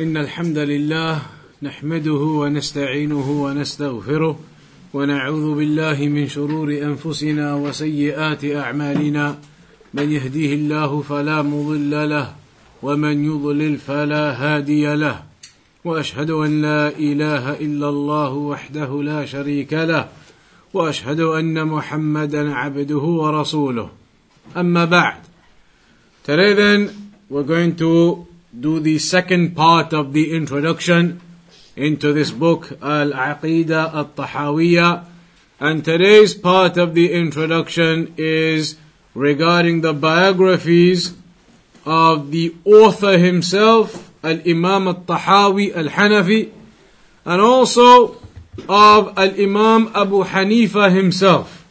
إن الحمد لله نحمده ونستعينه ونستغفره ونعوذ بالله من شرور أنفسنا وسيئات أعمالنا. من يهديه الله فلا مضل له ومن يضلل فلا هادي له. وأشهد أن لا إله إلا الله وحده لا شريك له وأشهد أن محمدا عبده ورسوله. أما بعد. Today then we're going to do the second part of the introduction into this book Al-Aqidah Al-Tahawiyya and today's part of the introduction is regarding the biographies of the author himself Al-Imam Al-Tahawi Al-Hanafi and also of Al-Imam Abu Hanifa himself.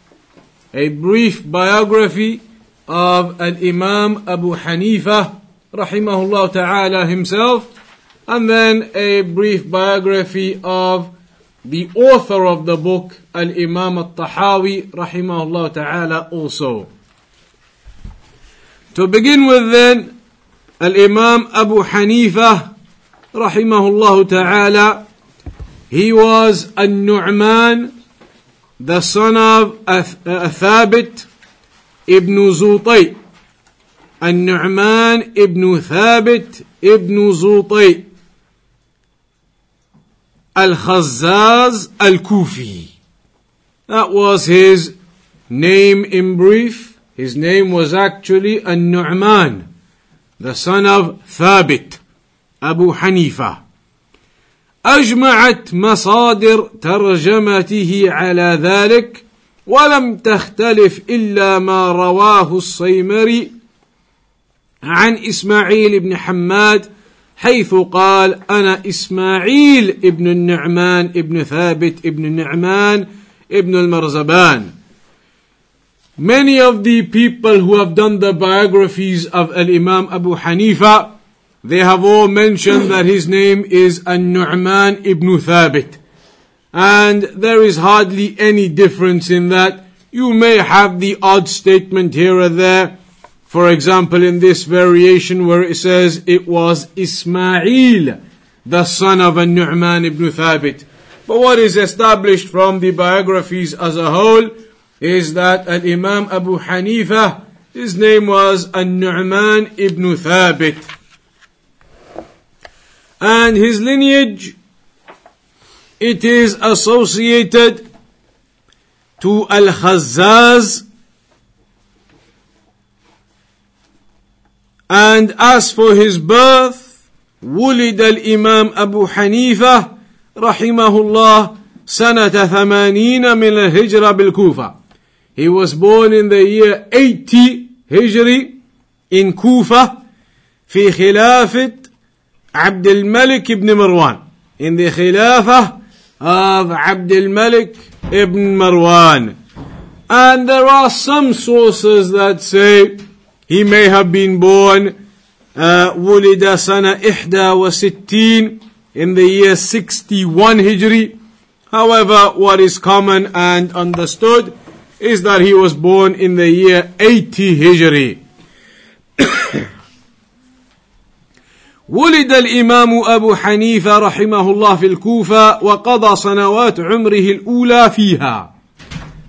A brief biography of Al-Imam Abu Hanifa rahimahullah ta'ala himself and then a brief biography of the author of the book Al-Imam Al-Tahawi rahimahullah ta'ala also. To begin with then, Al-Imam Abu Hanifa rahimahullah ta'ala he was a Nu'man the son of a Thabit ibn Zutai النعمان ابن ثابت ابن زوطي الخزاز الكوفي That was his name in brief. His name was actually An-Nu'man, the son of Thabit, Abu Hanifa. أجمعت مصادر ترجمته على ذلك ولم تختلف إلا ما رواه الصيمري عن إسماعيل بن حماد حيث قال أنا إسماعيل ابن النعمان ابن ثابت ابن النعمان ابن المرزبان Many of the people who have done the biographies of Al-Imam Abu Hanifa, they have all mentioned that his name is An-Nu'man ibn Thabit. And there is hardly any difference in that. You may have the odd statement here or there, for example, in this variation where it says it was Ismail, the son of An-Nu'man ibn Thabit. But what is established from the biographies as a whole is that Al-Imam Abu Hanifa, his name was An-Nu'man ibn Thabit. And his lineage, it is associated to Al-Khazzaz And as for his birth, ولد الإمام أبو حنيفة رحمه الله سنة ثمانين من الهجرة بالكوفة. He was born in the year 80 Hijri in Kufa في خلافة عبد الملك بن مروان. In the خلافة of عبد الملك ibn Marwan. And there are some sources that say he may have been born uh, ولد سنة إحدى وستين in the year 61 Hijri. However, what is common and understood is that he was born in the year 80 Hijri. ولد الإمام أبو حنيفة رحمه الله في الكوفة وقضى سنوات عمره الأولى فيها.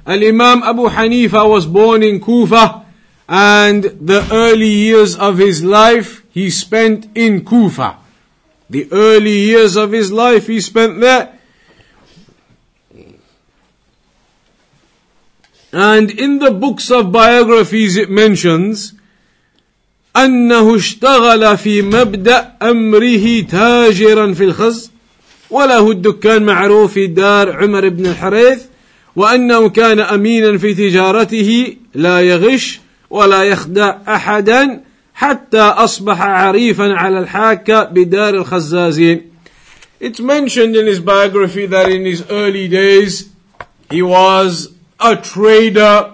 الإمام أبو حنيفة was born in Kufa and the early years of his life he spent in Kufa. The early years of his life he spent there. And in the books of biographies it mentions أنه اشتغل في مبدأ أمره تاجرا في الخز وله الدكان معروف في دار عمر بن الحريث وأنه كان أمينا في تجارته لا يغش ولا يخدع أحدا حتى أصبح عريفا على الحاكة بدار الخزازين It's mentioned in his biography that in his early days he was a trader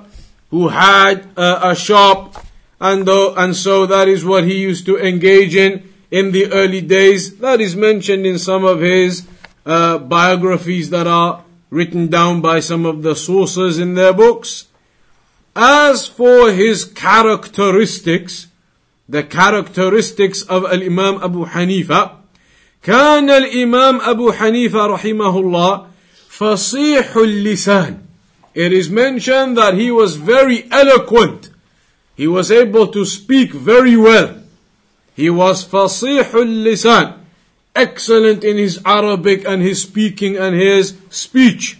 who had a, a shop and, though, and so that is what he used to engage in in the early days. That is mentioned in some of his uh, biographies that are written down by some of the sources in their books. As for his characteristics, the characteristics of Al-Imam Abu Hanifa. كان الإمام أبو حنيفة رحمه الله فصيح اللسان. It is mentioned that he was very eloquent. He was able to speak very well. He was فصيح اللسان. Excellent in his Arabic and his speaking and his speech.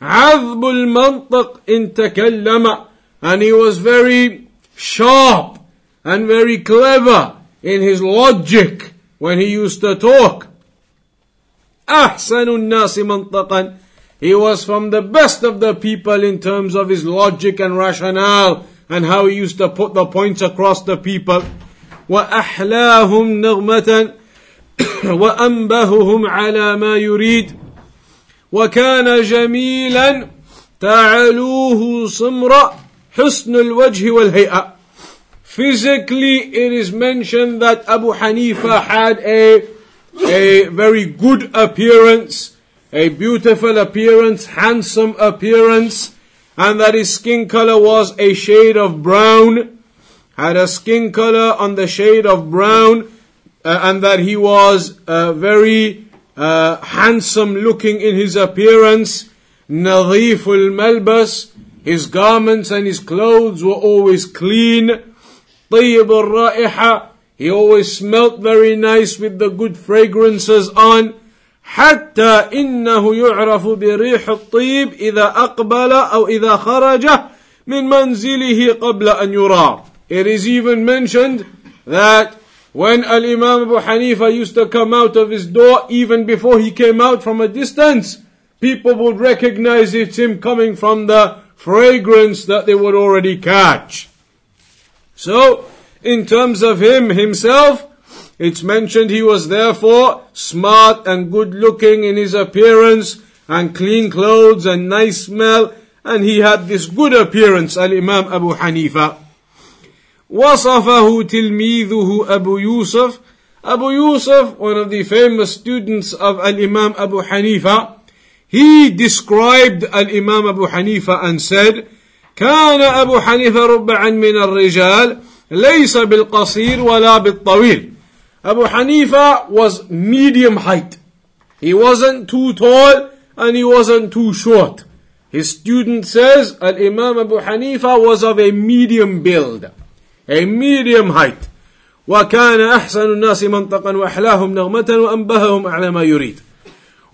عذب المنطق إن تكلم. And he was very sharp and very clever in his logic when he used to talk. أحسن الناس منطقا He was from the best of the people in terms of his logic and rationale and how he used to put the points across the people. وأحلاهم نغمة وأنبههم على ما يريد وكان جميلا تعلوه صمرا حسن الوجه والهيئة Physically, it is mentioned that Abu Hanifa had a, a very good appearance, a beautiful appearance, handsome appearance, and that his skin color was a shade of brown, had a skin color on the shade of brown, uh, and that he was uh, very uh, handsome looking in his appearance, nadhif al-malbas, his garments and his clothes were always clean, طيب الرائحة he always smelt very nice with the good fragrances on حتى إنه يعرف بريح الطيب إذا أقبل أو إذا خرج من منزله قبل أن يرى It is even mentioned that when Al-Imam Abu Hanifa used to come out of his door, even before he came out from a distance, people would recognize it's him coming from the fragrance that they would already catch. So, in terms of him himself, it's mentioned he was therefore smart and good looking in his appearance and clean clothes and nice smell and he had this good appearance al-Imam Abu Hanifa. وصفه تلميذه أبو يوسف Abu Yusuf, one of the famous students of Al-Imam Abu Hanifa, he described Al-Imam Abu Hanifa and said, كان أبو حنيفة ربعا من الرجال ليس بالقصير ولا بالطويل Abu Hanifa was medium height. He wasn't too tall and he wasn't too short. His student says Al-Imam Abu Hanifa was of a medium build, a medium height. وكان أحسن الناس منطقا وأحلاهم نغمة وأنبههم أعلى ما يريد.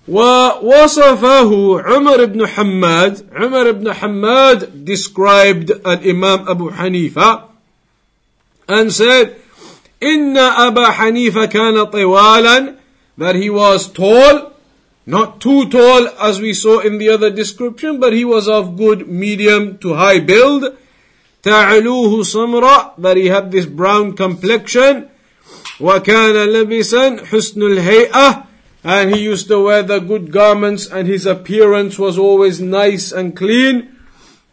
ووصفه عمر بن حماد عمر بن حماد described الإمام أبو حنيفة and said إن أبا حنيفة كان طوالا that he was tall not too tall as we saw in the other description but he was of good medium to high build تعلوه سمراء that he had this brown complexion وكان لبسا حسن الهيئة and he used to wear the good garments and his appearance was always nice and clean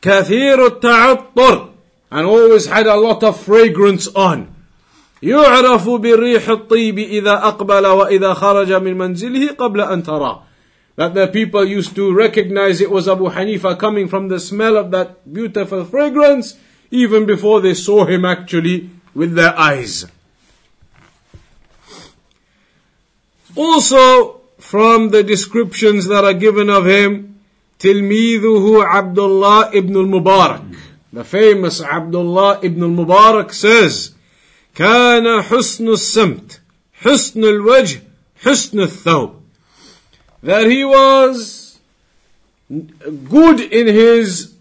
كثير التعطر and always had a lot of fragrance on يعرف بالريح الطيب إذا أقبل وإذا خرج من منزله قبل أن تراه that the people used to recognize it was Abu Hanifa coming from the smell of that beautiful fragrance even before they saw him actually with their eyes. Also, from the descriptions that are given of him, تلميذه Abdullah ibn al-Mubarak. The famous Abdullah ibn al-Mubarak says, كان حسن السمت حسن الوجه حسن الثوب that he was good in his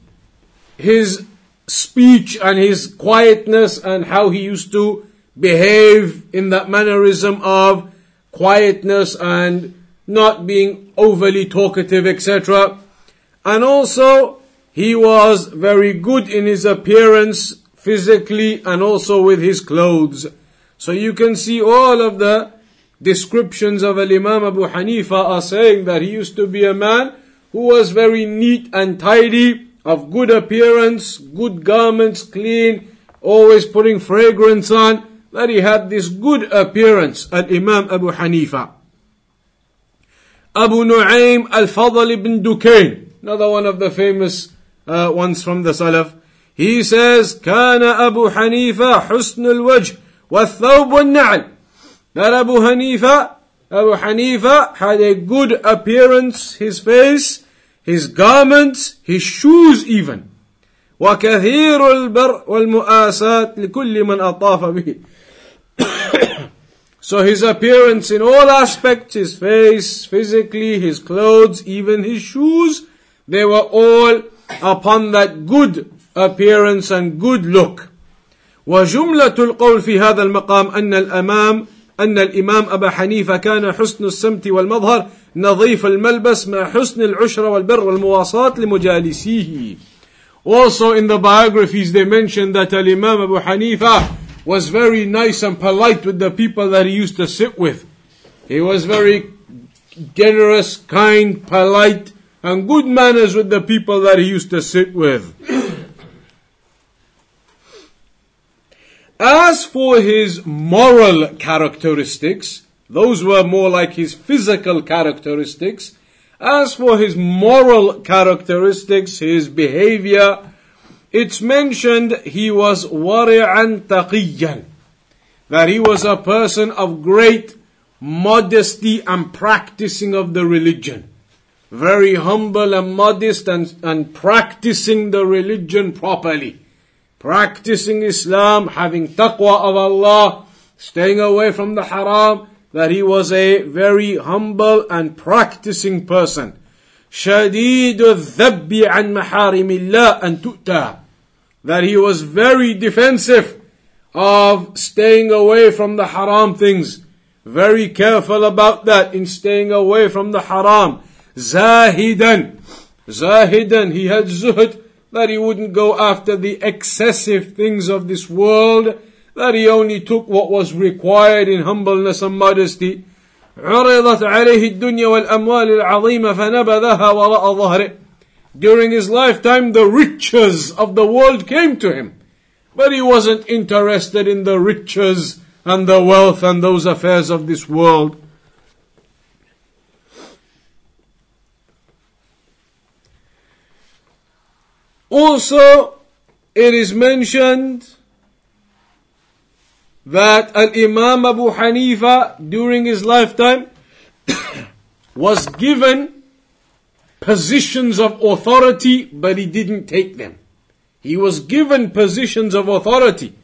his speech and his quietness and how he used to behave in that mannerism of quietness and not being overly talkative, etc. And also, he was very good in his appearance physically and also with his clothes. So you can see all of the descriptions of Imam Abu Hanifa are saying that he used to be a man who was very neat and tidy, of good appearance, good garments, clean, always putting fragrance on, that he had this good appearance, Al Imam Abu Hanifa. Abu Nu'aym Al-Fadl ibn Dukain, another one of the famous uh, ones from the Salaf. He says, كان أبو حنيفة حسن الوجه والثوب والنعل that Abu Hanifa, Abu Hanifa had a good appearance, his face, his garments, his shoes even. وكثير البر والمؤاساة لكل من أطاف به. so his appearance in all aspects, his face, physically, his clothes, even his shoes, they were all upon that good appearance and good look. وجملة القول في هذا المقام أن الأمام أن الإمام أبا حنيفة كان حسن السمت والمظهر نظيف الملبس مع حسن العشرة والبر والمواصاة لمجالسيه. Also in the biographies they mention that Imam Abu Hanifa was very nice and polite with the people that he used to sit with. He was very generous, kind, polite, and good manners with the people that he used to sit with. As for his moral characteristics, those were more like his physical characteristics. As for his moral characteristics, his behavior, it's mentioned he was wari'an taqiyan. That he was a person of great modesty and practicing of the religion. Very humble and modest and, and practicing the religion properly practicing Islam, having taqwa of Allah, staying away from the haram, that he was a very humble and practicing person. شديد الذب عن محارم الله أن تؤتى that he was very defensive of staying away from the haram things. Very careful about that in staying away from the haram. Zahidan. Zahidan. He had zuhd that he wouldn't go after the excessive things of this world, that he only took what was required in humbleness and modesty. عرضت عليه الدنيا والأموال العظيمة فنبذها وراء ظهره. during his lifetime, the riches of the world came to him. But he wasn't interested in the riches and the wealth and those affairs of this world. Also, it is mentioned that Al Imam Abu Hanifa during his lifetime was given positions of authority, but he didn't take them. He was given positions of authority.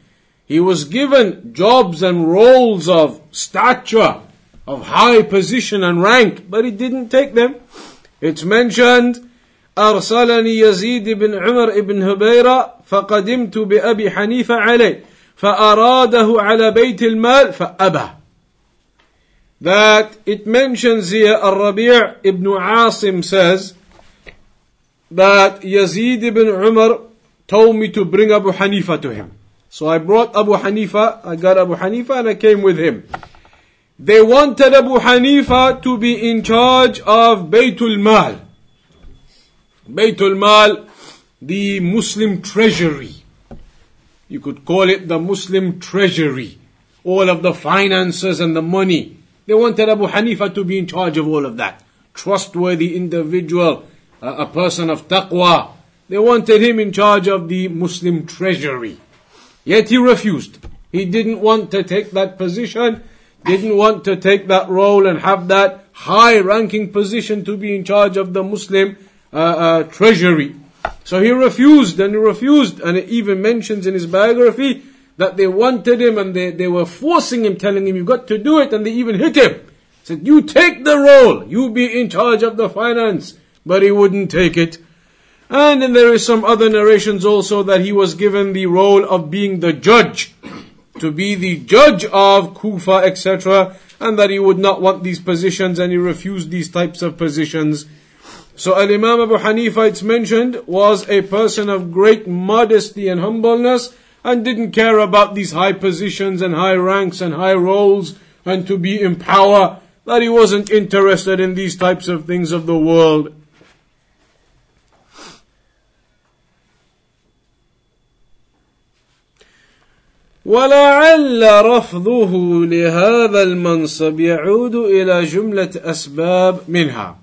He was given jobs and roles of stature, of high position and rank, but he didn't take them. It's mentioned أرسلني يزيد بن عمر بن هبيرة فقدمت بأبي حنيفة عليه فأراده على بيت المال فأبى that it mentions here Al-Rabi' ibn Asim says that Yazid ibn Umar told me to bring Abu Hanifa to him. So I brought Abu Hanifa, I got Abu Hanifa and I came with him. They wanted Abu Hanifa to be in charge of Baytul Mal. Baytul Mal, the Muslim treasury. You could call it the Muslim treasury. All of the finances and the money they wanted Abu Hanifa to be in charge of all of that. Trustworthy individual, a person of taqwa. They wanted him in charge of the Muslim treasury. Yet he refused. He didn't want to take that position, didn't want to take that role and have that high ranking position to be in charge of the Muslim uh, uh, treasury. So he refused and he refused, and it even mentions in his biography that they wanted him and they, they were forcing him, telling him, You've got to do it, and they even hit him. Said, You take the role, you be in charge of the finance. But he wouldn't take it. And then there is some other narrations also that he was given the role of being the judge, to be the judge of Kufa, etc., and that he would not want these positions and he refused these types of positions. So Al Imam Abu Hanifa, it's mentioned, was a person of great modesty and humbleness and didn't care about these high positions and high ranks and high roles and to be in power, that he wasn't interested in these types of things of the world. ولعل رفضه لهذا المنصب يعود إلى جملة أسباب منها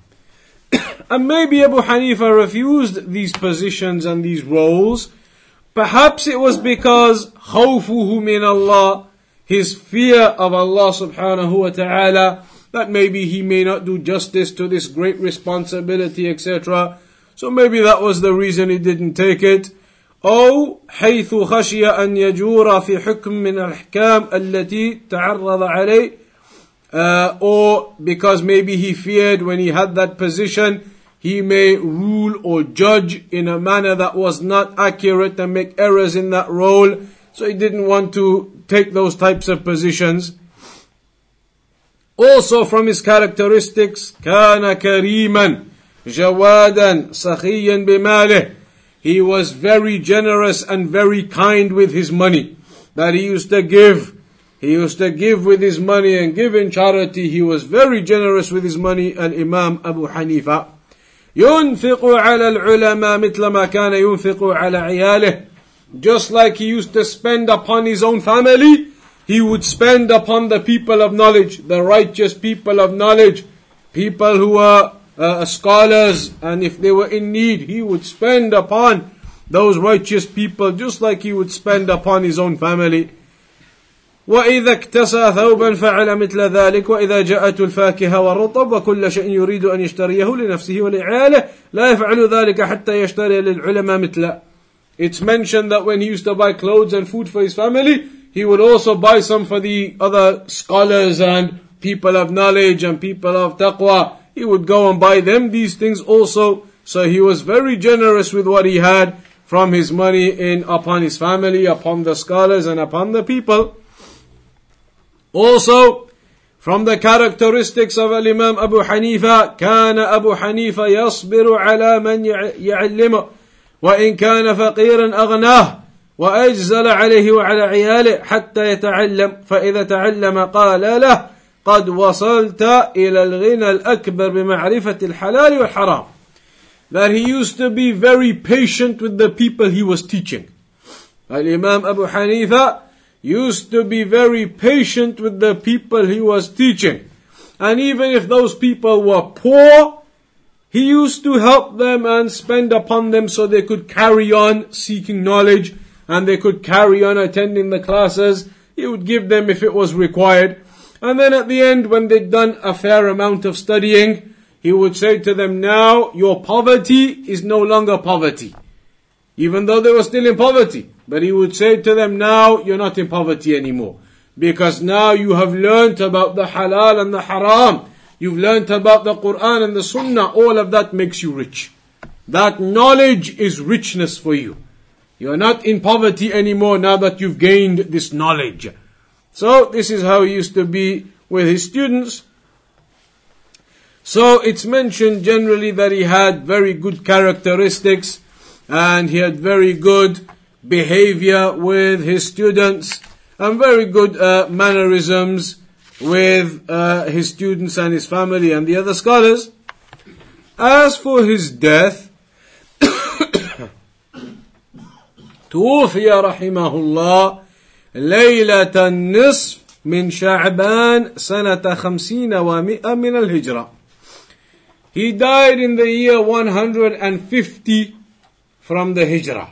and maybe Abu Hanifa refused these positions and these roles. Perhaps it was because خوفه من Allah, his fear of Allah subhanahu wa ta'ala, that maybe he may not do justice to this great responsibility, etc. So maybe that was the reason he didn't take it. أو حيث خشي أن يجور في حكم من الأحكام التي تعرض عليه uh, or because maybe he feared when he had that position he may rule or judge in a manner that was not accurate and make errors in that role so he didn't want to take those types of positions also from his characteristics كان كريما جوادا سخيا بماله he was very generous and very kind with his money that he used to give. He used to give with his money and give in charity. He was very generous with his money. And Imam Abu Hanifa ينفق على العلماء مثل ما كان ينفق على عياله just like he used to spend upon his own family he would spend upon the people of knowledge the righteous people of knowledge people who were uh, scholars, and if they were in need, he would spend upon those righteous people just like he would spend upon his own family. وإذا اكتسى ثوبا فعل مثل ذلك وإذا جاءته الفاكهة والرطب وكل شيء يريد أن يشتريه لنفسه ولعياله لا يفعل ذلك حتى يشتري للعلماء مثله It's mentioned that when he used to buy clothes and food for his family, he would also buy some for the other scholars and people of knowledge and people of taqwa he would go and buy them these things also. So he was very generous with what he had from his money in upon his family, upon the scholars, and upon the people. Also, from the characteristics of Imam Abu Hanifa, كان أبو حنيفة يصبر على من يعلمه وإن كان فقيرا أغناه وأجزل عليه وعلى عياله حتى يتعلم فإذا تعلم قال له قد وصلت إلى الغنى الأكبر بمعرفة الحلال والحرام that he used to be very patient with the people he was teaching. Al-Imam Abu Hanifa used to be very patient with the people he was teaching. And even if those people were poor, he used to help them and spend upon them so they could carry on seeking knowledge and they could carry on attending the classes. He would give them if it was required. And then at the end, when they'd done a fair amount of studying, he would say to them, now your poverty is no longer poverty. Even though they were still in poverty. But he would say to them, now you're not in poverty anymore. Because now you have learnt about the halal and the haram. You've learnt about the Quran and the Sunnah. All of that makes you rich. That knowledge is richness for you. You're not in poverty anymore now that you've gained this knowledge. So this is how he used to be with his students. So it's mentioned generally that he had very good characteristics and he had very good behavior with his students and very good uh, mannerisms with uh, his students and his family and the other scholars. As for his death, توفي رحمه الله ليلة النصف من شعبان سنة خمسين ومئة من الهجرة. He died in the year 150 from the Hijrah.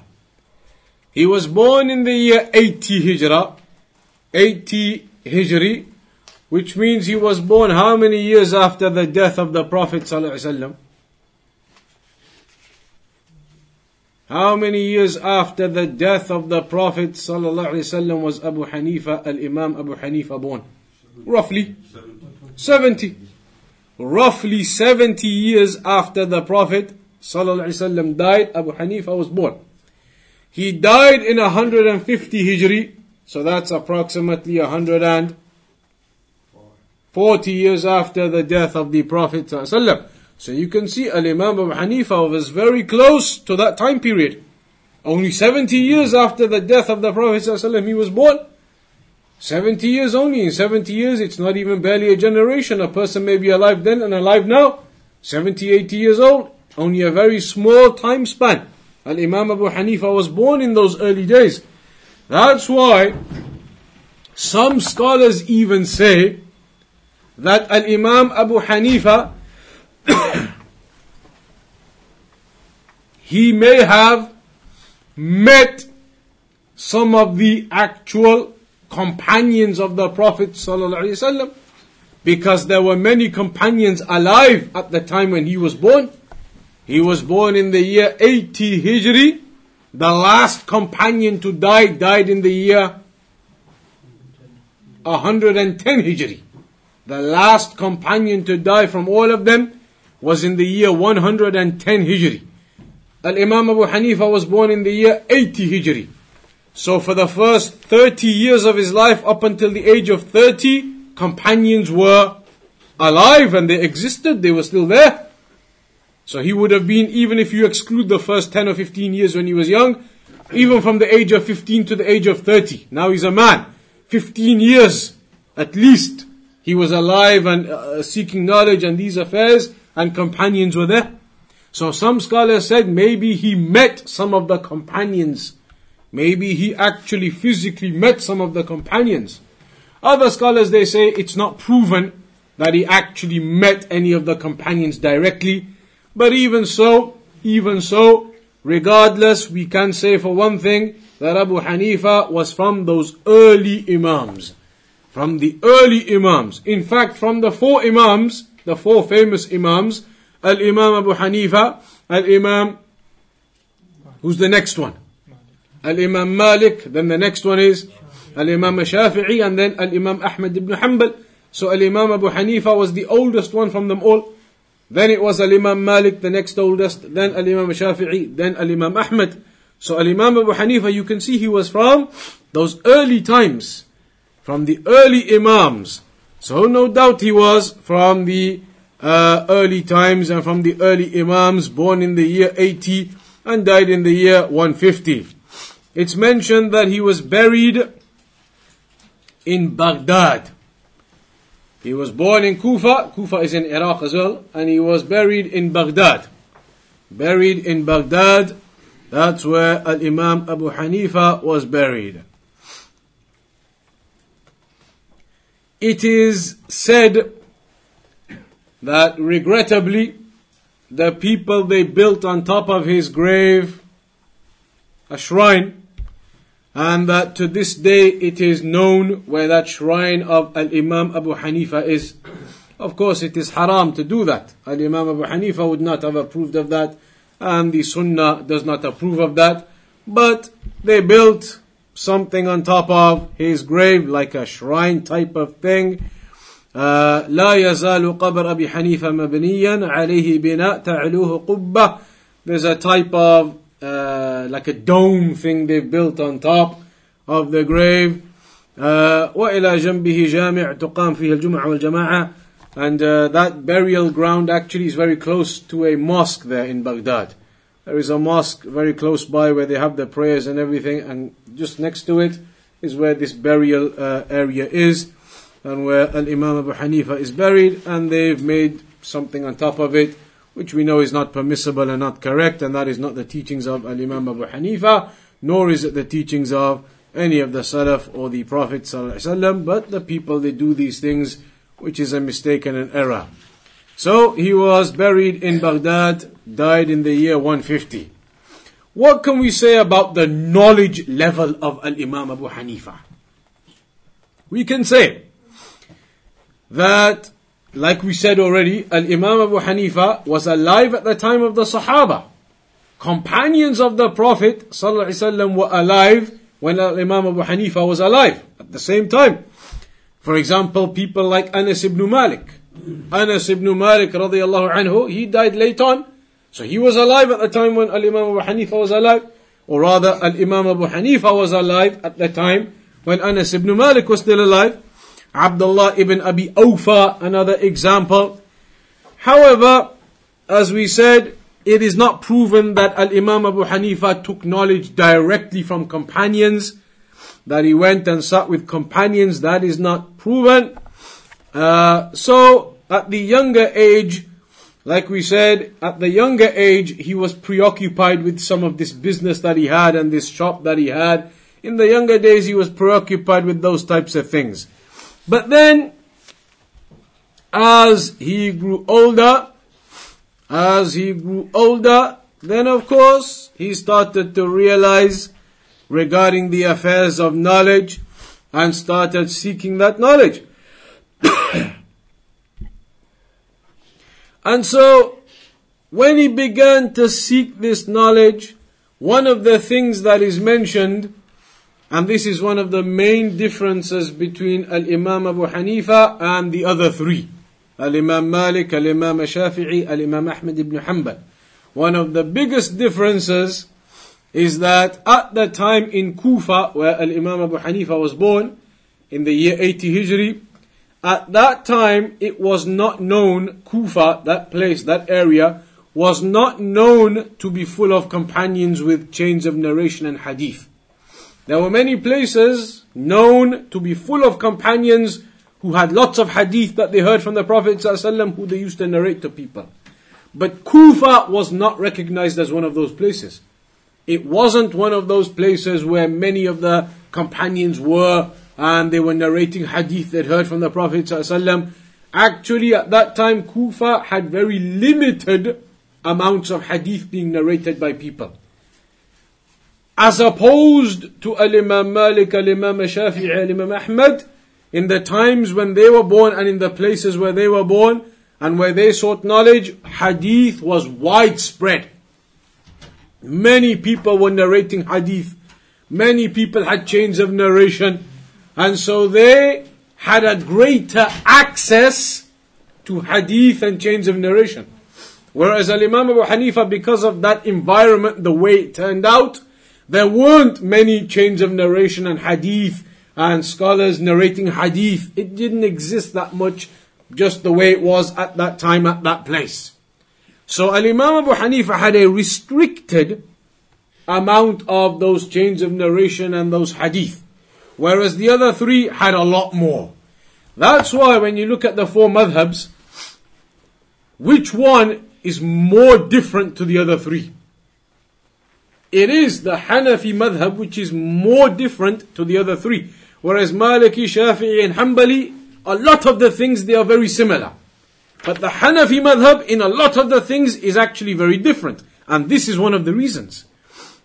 He was born in the year 80 Hijrah, 80 Hijri, which means he was born how many years after the death of the Prophet sallallahu? How many years after the death of the Prophet ﷺ was Abu Hanifa, Al Imam Abu Hanifa born? Roughly 70. Roughly 70 years after the Prophet Sallallahu Alaihi Wasallam died, Abu Hanifa was born. He died in 150 Hijri, so that's approximately 140 years after the death of the Prophet So you can see Al-Imam Abu Hanifa was very close to that time period. Only 70 years after the death of the Prophet he was born. 70 years only. In 70 years, it's not even barely a generation. A person may be alive then and alive now. 70, 80 years old. Only a very small time span. Al-Imam Abu Hanifa was born in those early days. That's why some scholars even say that Al-Imam Abu Hanifa he may have met some of the actual companions of the Prophet because there were many companions alive at the time when he was born. He was born in the year 80 Hijri. The last companion to die died in the year 110 Hijri. The last companion to die from all of them was in the year 110 Hijri. Al Imam Abu Hanifa was born in the year 80 Hijri. So for the first 30 years of his life, up until the age of 30, companions were alive and they existed, they were still there. So he would have been, even if you exclude the first 10 or 15 years when he was young, even from the age of 15 to the age of 30. Now he's a man. 15 years at least he was alive and uh, seeking knowledge and these affairs and companions were there. So some scholars said maybe he met some of the companions Maybe he actually physically met some of the companions. Other scholars they say it's not proven that he actually met any of the companions directly. But even so, even so, regardless, we can say for one thing that Abu Hanifa was from those early Imams. From the early Imams. In fact, from the four Imams, the four famous Imams, Al Imam Abu Hanifa, Al Imam, who's the next one? Al-Imam Malik, then the next one is Al-Imam Shafi'i, and then Al-Imam Ahmad ibn Hanbal. So Al-Imam Abu Hanifa was the oldest one from them all. Then it was Al-Imam Malik, the next oldest, then Al-Imam Shafi'i, then Al-Imam Ahmad. So Al-Imam Abu Hanifa, you can see he was from those early times, from the early Imams. So no doubt he was from the uh, early times and from the early Imams, born in the year 80 and died in the year 150 it's mentioned that he was buried in Baghdad. He was born in Kufa, Kufa is in Iraq as well, and he was buried in Baghdad. Buried in Baghdad, that's where Al Imam Abu Hanifa was buried. It is said that regrettably, the people they built on top of his grave a shrine and that to this day it is known where that shrine of Al Imam Abu Hanifa is. Of course, it is haram to do that. Al Imam Abu Hanifa would not have approved of that, and the Sunnah does not approve of that. But they built something on top of his grave, like a shrine type of thing. لا يزال قبر أبي حنيفة مبنيا عليه بناء تعلوه قبة There's a type of uh, like a dome thing they built on top of the grave. Uh, وإلى جنبه جامع تقام فيه الجمعة والجماعة and uh, that burial ground actually is very close to a mosque there in Baghdad. There is a mosque very close by where they have their prayers and everything, and just next to it is where this burial uh, area is, and where Al Imam Abu Hanifa is buried, and they've made something on top of it which we know is not permissible and not correct, and that is not the teachings of Al Imam Abu Hanifa, nor is it the teachings of any of the Salaf or the Prophet ﷺ, but the people they do these things, which is a mistake and an error. So he was buried in Baghdad, died in the year 150. What can we say about the knowledge level of Al Imam Abu Hanifa? We can say that like we said already, Al Imam Abu Hanifa was alive at the time of the Sahaba. Companions of the Prophet ﷺ were alive when Al Imam Abu Hanifa was alive at the same time. For example, people like Anas ibn Malik. Anas ibn Malik radiallahu anhu, he died late on. So he was alive at the time when Al Imam Abu Hanifa was alive. Or rather, Al Imam Abu Hanifa was alive at the time when Anas ibn Malik was still alive. Abdullah ibn Abi Awfa, another example. However, as we said, it is not proven that Al Imam Abu Hanifa took knowledge directly from companions, that he went and sat with companions, that is not proven. Uh, so, at the younger age, like we said, at the younger age, he was preoccupied with some of this business that he had and this shop that he had. In the younger days, he was preoccupied with those types of things. But then, as he grew older, as he grew older, then of course he started to realize regarding the affairs of knowledge and started seeking that knowledge. and so, when he began to seek this knowledge, one of the things that is mentioned, and this is one of the main differences between Al Imam Abu Hanifa and the other three Al Imam Malik, Al Imam Shafi'i, Al Imam Ahmad ibn Hanbal. One of the biggest differences is that at the time in Kufa, where Al Imam Abu Hanifa was born, in the year 80 Hijri, at that time it was not known, Kufa, that place, that area, was not known to be full of companions with chains of narration and hadith. There were many places known to be full of companions who had lots of hadith that they heard from the Prophet ﷺ who they used to narrate to people. But Kufa was not recognized as one of those places. It wasn't one of those places where many of the companions were and they were narrating hadith they'd heard from the Prophet ﷺ. Actually, at that time, Kufa had very limited amounts of hadith being narrated by people. As opposed to Al Imam Malik, Al Imam Shafi'i, Al Imam Ahmad, in the times when they were born and in the places where they were born and where they sought knowledge, hadith was widespread. Many people were narrating hadith. Many people had chains of narration. And so they had a greater access to hadith and chains of narration. Whereas Al Imam Abu Hanifa, because of that environment, the way it turned out, there weren't many chains of narration and hadith and scholars narrating hadith. It didn't exist that much, just the way it was at that time, at that place. So Al Imam Abu Hanifa had a restricted amount of those chains of narration and those hadith. Whereas the other three had a lot more. That's why when you look at the four madhabs, which one is more different to the other three. It is the Hanafi madhab which is more different to the other three. Whereas Maliki, Shafi'i and Hanbali, a lot of the things they are very similar. But the Hanafi madhab in a lot of the things is actually very different. And this is one of the reasons.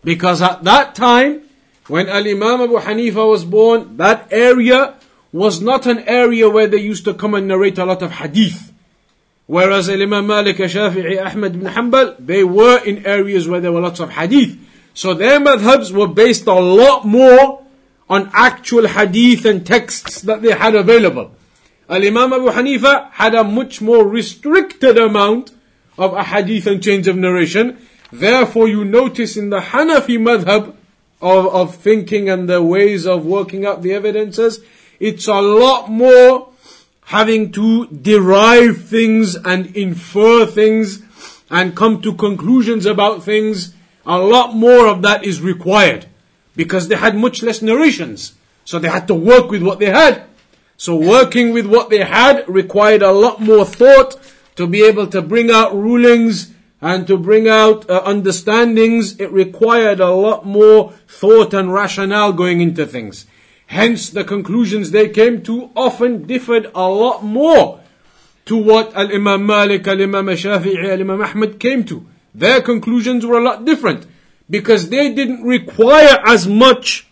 Because at that time, when Al Imam Abu Hanifa was born, that area was not an area where they used to come and narrate a lot of hadith. Whereas Imam Malik, Shafi'i, Ahmad ibn Hanbal, they were in areas where there were lots of hadith. So their madhabs were based a lot more on actual hadith and texts that they had available. Al Imam Abu Hanifa had a much more restricted amount of a hadith and chains of narration. Therefore, you notice in the Hanafi madhab of, of thinking and the ways of working out the evidences, it's a lot more having to derive things and infer things and come to conclusions about things, a lot more of that is required because they had much less narrations. So they had to work with what they had. So working with what they had required a lot more thought to be able to bring out rulings and to bring out uh, understandings. It required a lot more thought and rationale going into things. Hence, the conclusions they came to often differed a lot more to what Al Imam Malik, Al Imam Shafi'i, Al Imam Ahmad came to. Their conclusions were a lot different because they didn't require as much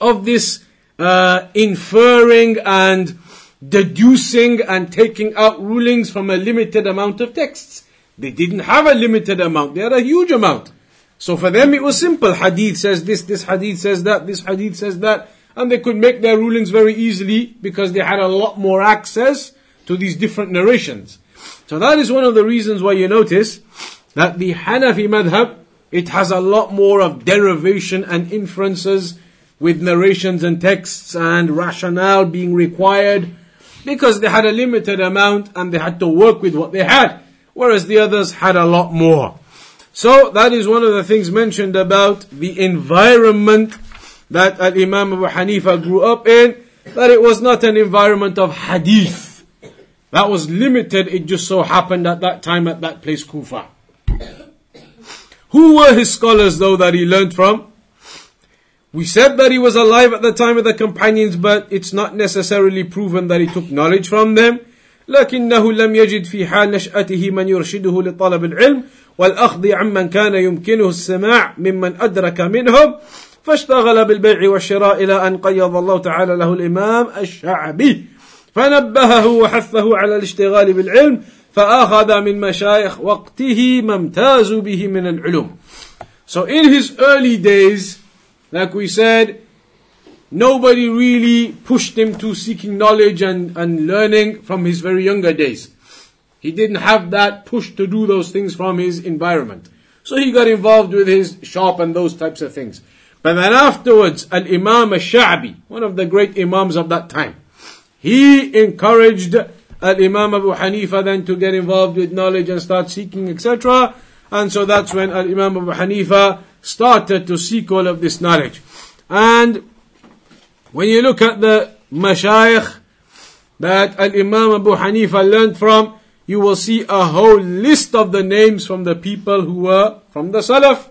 of this uh, inferring and deducing and taking out rulings from a limited amount of texts. They didn't have a limited amount, they had a huge amount. So for them it was simple. Hadith says this, this hadith says that, this hadith says that and they could make their rulings very easily because they had a lot more access to these different narrations. So that is one of the reasons why you notice that the Hanafi madhab, it has a lot more of derivation and inferences with narrations and texts and rationale being required because they had a limited amount and they had to work with what they had, whereas the others had a lot more. So that is one of the things mentioned about the environment that Imam Abu Hanifa grew up in, that it was not an environment of hadith. That was limited, it just so happened at that time at that place, Kufa. Who were his scholars though that he learned from? We said that he was alive at the time of the companions, but it's not necessarily proven that he took knowledge from them. لكنه لم يجد في حال نشأته من يرشده لطلب العلم والأخذ عمن كان يمكنه السماع ممن أدرك منهم فاشتغل بالبيع والشراء إلى أن قيض الله تعالى له الإمام الشعبي فنبهه وحثه على الاشتغال بالعلم فأخذ من مشايخ وقته ما امتازوا به من العلوم So in his early days, like we said, nobody really pushed him to seeking knowledge and, and learning from his very younger days. He didn't have that push to do those things from his environment. So he got involved with his shop and those types of things. But then afterwards, Al Imam al Sha'bi, one of the great Imams of that time, he encouraged Al Imam Abu Hanifa then to get involved with knowledge and start seeking, etc. And so that's when Al Imam Abu Hanifa started to seek all of this knowledge. And when you look at the mashayikh that Al Imam Abu Hanifa learned from, you will see a whole list of the names from the people who were from the Salaf.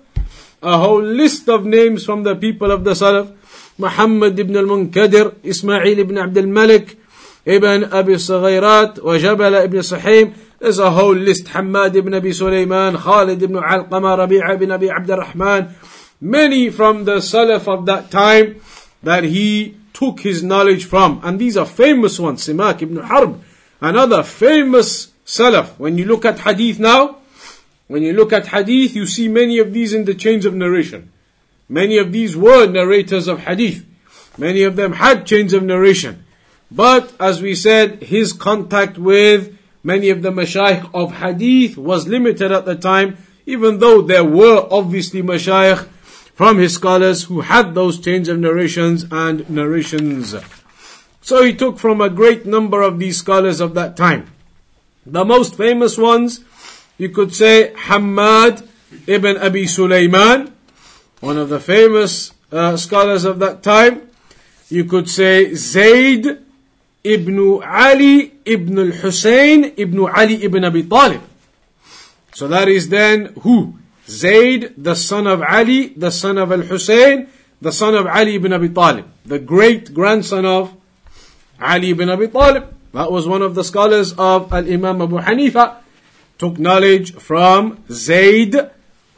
A whole list of names from the people of the Salaf. Muhammad ibn al-Munkadir, Ismail ibn Abdul Malik, ibn Abi Saghairat, wa Jabal ibn Sahim. There's a whole list. Hamad ibn Abi Sulaiman, Khalid ibn Alqama, Rabi'a ibn Abi Abdurrahman. Many from the Salaf of that time that he took his knowledge from. And these are famous ones. Simak ibn Harb, another famous Salaf. When you look at hadith now, when you look at hadith, you see many of these in the chains of narration. Many of these were narrators of hadith. Many of them had chains of narration. But as we said, his contact with many of the mashayikh of Hadith was limited at the time, even though there were obviously mashayikh from his scholars who had those chains of narrations and narrations. So he took from a great number of these scholars of that time. The most famous ones, you could say Hamad ibn Abi Sulaiman, one of the famous uh, scholars of that time. You could say Zayd ibn Ali ibn al-Husayn ibn Ali ibn Abi Talib. So that is then who? Zayd, the son of Ali, the son of al-Husayn, the son of Ali ibn Abi Talib, the great grandson of Ali ibn Abi Talib. That was one of the scholars of Al Imam Abu Hanifa. Took knowledge from Zayd,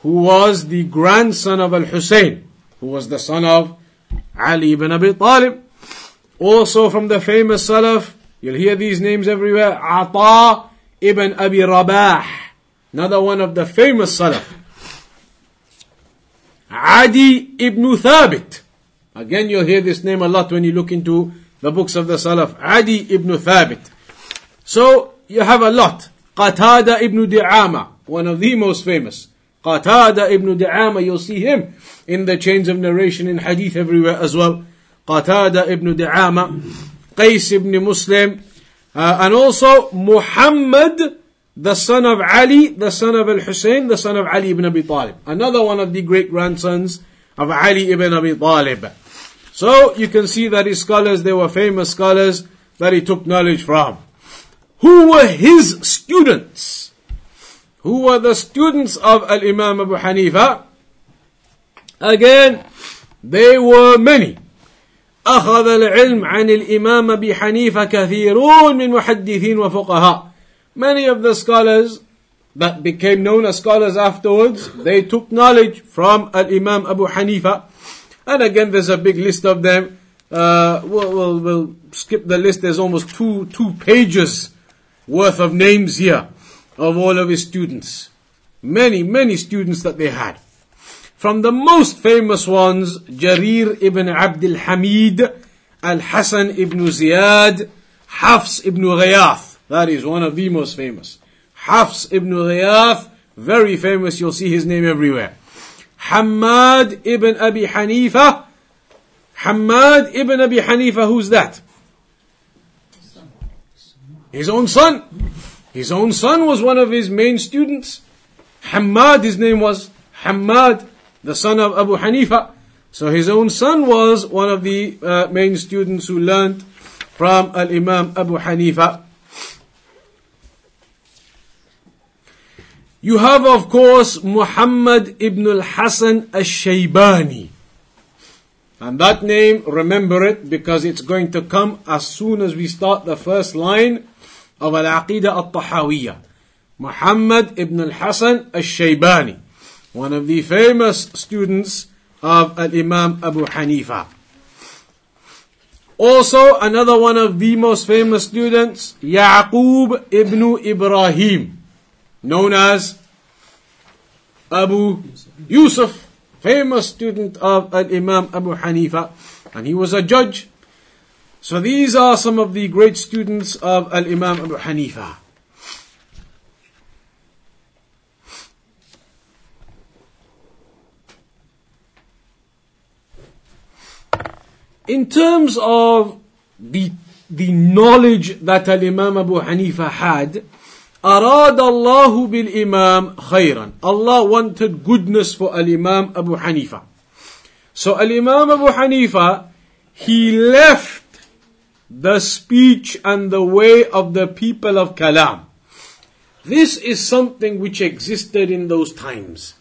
who was the grandson of Al Hussein, who was the son of Ali ibn Abi Talib. Also from the famous Salaf, you'll hear these names everywhere. Ata ibn Abi Rabah, another one of the famous Salaf. Adi ibn Thabit. Again, you'll hear this name a lot when you look into the books of the Salaf, Adi ibn Thabit. So you have a lot. Qatada ibn Di'ama, one of the most famous. Qatada ibn Di'ama, you'll see him in the chains of narration in hadith everywhere as well. Qatada ibn Di'ama, Qais ibn Muslim, uh, and also Muhammad, the son of Ali, the son of Al-Hussein, the son of Ali ibn Abi Talib. Another one of the great grandsons of Ali ibn Abi Talib. So you can see that his scholars, they were famous scholars that he took knowledge from. Who were his students? Who were the students of Al Imam Abu Hanifa? Again, they were many. أخذ العلم عن الإمام أبي حنيفة كثيرون من محدثين وفقهاء. Many of the scholars that became known as scholars afterwards, they took knowledge from Al Imam Abu Hanifa. And again, there's a big list of them. Uh, we'll, we'll, we'll, skip the list. There's almost two, two pages worth of names here of all of his students. Many, many students that they had. From the most famous ones, Jarir ibn Abdul Hamid, Al Hassan ibn Ziyad, Hafs ibn Ghayath. That is one of the most famous. Hafs ibn Ghayath, very famous. You'll see his name everywhere. Hamad ibn Abi Hanifa. Hamad ibn Abi Hanifa, who's that? His own son. His own son was one of his main students. Hamad, his name was Hamad, the son of Abu Hanifa. So his own son was one of the uh, main students who learned from Al Imam Abu Hanifa. You have, of course, Muhammad ibn al-Hasan al-Shaybani. And that name, remember it because it's going to come as soon as we start the first line of Al-Aqidah al-Tahawiyah. Muhammad ibn al-Hasan al-Shaybani. One of the famous students of Al-Imam Abu Hanifa. Also, another one of the most famous students, Yaqub ibn Ibrahim, known as Abu Yusuf, famous student of Al-Imam Abu Hanifa, and he was a judge. So these are some of the great students of Al-Imam Abu Hanifa. In terms of the, the knowledge that Imam Abu Hanifa had, أراد الله بالإمام خيرا. Allah wanted goodness for Al-Imam Abu Hanifa. So Al-Imam Abu Hanifa, he left the speech and the way of the people of Kalam. This is something which existed in those times.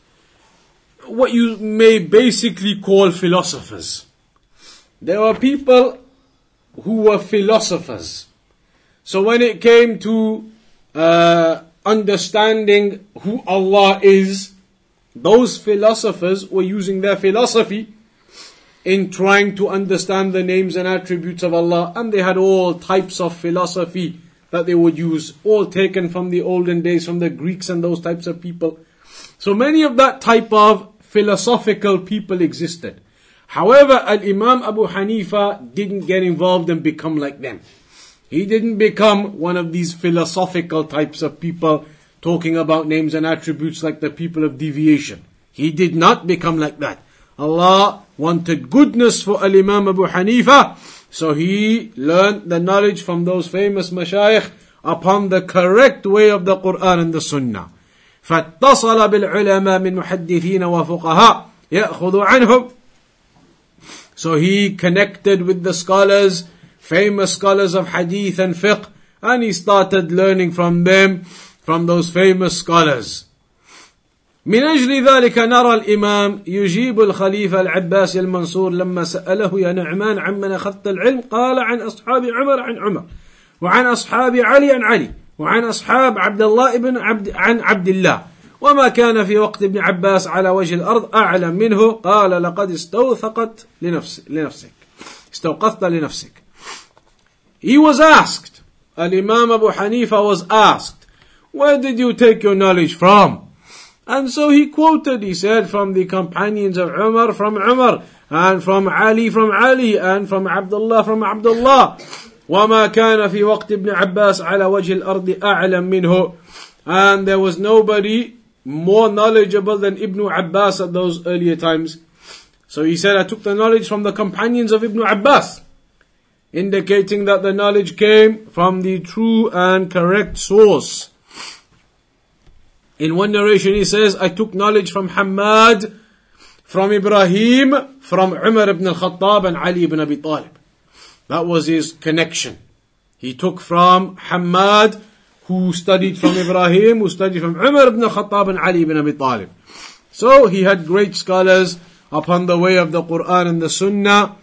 What you may basically call philosophers. There were people who were philosophers. So when it came to uh, understanding who Allah is, those philosophers were using their philosophy in trying to understand the names and attributes of Allah, and they had all types of philosophy that they would use, all taken from the olden days, from the Greeks and those types of people. So many of that type of philosophical people existed. However, Al Imam Abu Hanifa didn't get involved and become like them. He didn't become one of these philosophical types of people talking about names and attributes like the people of deviation. He did not become like that. Allah wanted goodness for Al Imam Abu Hanifa, so he learned the knowledge from those famous mashayikh upon the correct way of the Quran and the Sunnah. فاتصل بالعلماء من محدثين وفقهاء يأخذ عنهم so he connected with the scholars, famous scholars of hadith and fiqh, and he started learning from them, from those famous scholars. من أجل ذلك نرى الإمام يجيب الخليفة العباس المنصور لما سأله يا نعمان عمن أخذت العلم قال عن أصحاب عمر عن عمر وعن أصحاب علي عن علي وعن أصحاب عبد الله بن عبد عن عبد الله وما كان في وقت ابن عباس على وجه الأرض أعلم منه قال لقد استوثقت لنفس لنفسك استوقفت لنفسك He was asked, Al-Imam Abu Hanifa was asked, where did you take your knowledge from? And so he quoted, he said, from the companions of Umar, from Umar, and from Ali, from Ali, and from Abdullah, from Abdullah. وما كان في وقت ابن عباس على وجه الأرض أعلم منه. And there was nobody more knowledgeable than Ibn Abbas at those earlier times. So he said, I took the knowledge from the companions of Ibn Abbas, indicating that the knowledge came from the true and correct source. In one narration he says, I took knowledge from Hamad, from Ibrahim, from Umar ibn al-Khattab and Ali ibn Abi Talib. That was his connection. He took from Hamad, who studied from Ibrahim, who studied from Umar ibn Khattab and Ali ibn Abi Talib. So he had great scholars upon the way of the Quran and the Sunnah.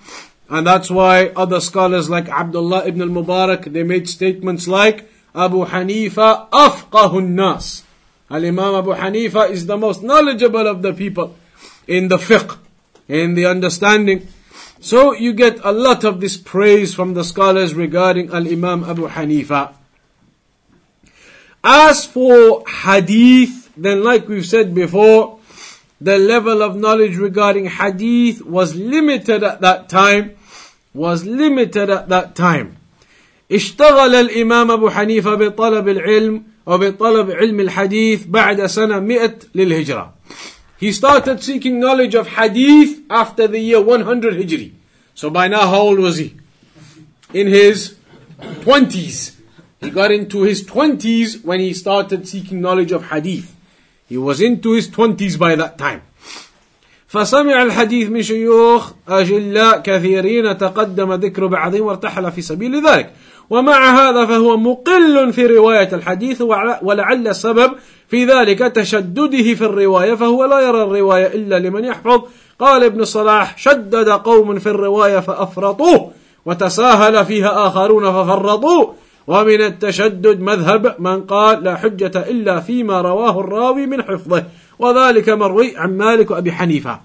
And that's why other scholars like Abdullah ibn al-Mubarak, they made statements like, Abu Hanifa afqahun nas. Al-Imam Abu Hanifa is the most knowledgeable of the people in the fiqh, in the understanding. So you get a lot of this praise from the scholars regarding Al-Imam Abu Hanifa. As for hadith, then like we've said before, the level of knowledge regarding hadith was limited at that time, was limited at that time. اشتغل الإمام أبو حنيفة بطلب العلم وبطلب علم الحديث بعد سنة مئة للهجرة. He started seeking knowledge of hadith after the year 100 Hijri. So by now how old was he? In his 20s. He got into his 20s when he started seeking knowledge of hadith. He was into his 20s by that time. فسمع الحديث من شيوخ أجلاء كثيرين تقدم ذكر بعضهم وارتحل في سبيل ذلك ومع هذا فهو مقل في رواية الحديث ولعل السبب في ذلك تشدده في الرواية فهو لا يرى الرواية إلا لمن يحفظ قال ابن صلاح شدد قوم في الرواية فأفرطوه وتساهل فيها آخرون ففرطوا ومن التشدد مذهب من قال لا حجة إلا فيما رواه الراوي من حفظه وذلك مروي عن مالك وأبي حنيفة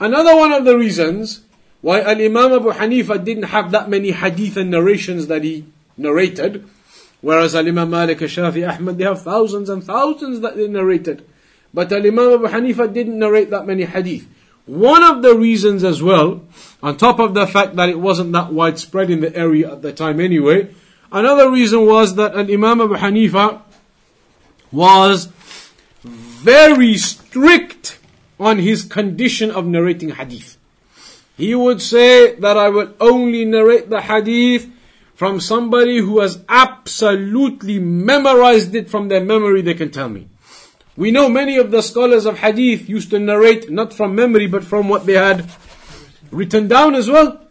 Another one of the reasons why Al Imam Abu Hanifa didn't have that many hadith and narrations that he narrated, whereas Al Imam Malik, Shafi, Ahmad, they have thousands and thousands that they narrated. But Al Imam Abu Hanifa didn't narrate that many hadith. One of the reasons as well, on top of the fact that it wasn't that widespread in the area at the time anyway, another reason was that Al Imam Abu Hanifa was very strict on his condition of narrating hadith. He would say that I will only narrate the hadith from somebody who has absolutely memorized it from their memory, they can tell me. We know many of the scholars of hadith used to narrate not from memory but from what they had written down as well.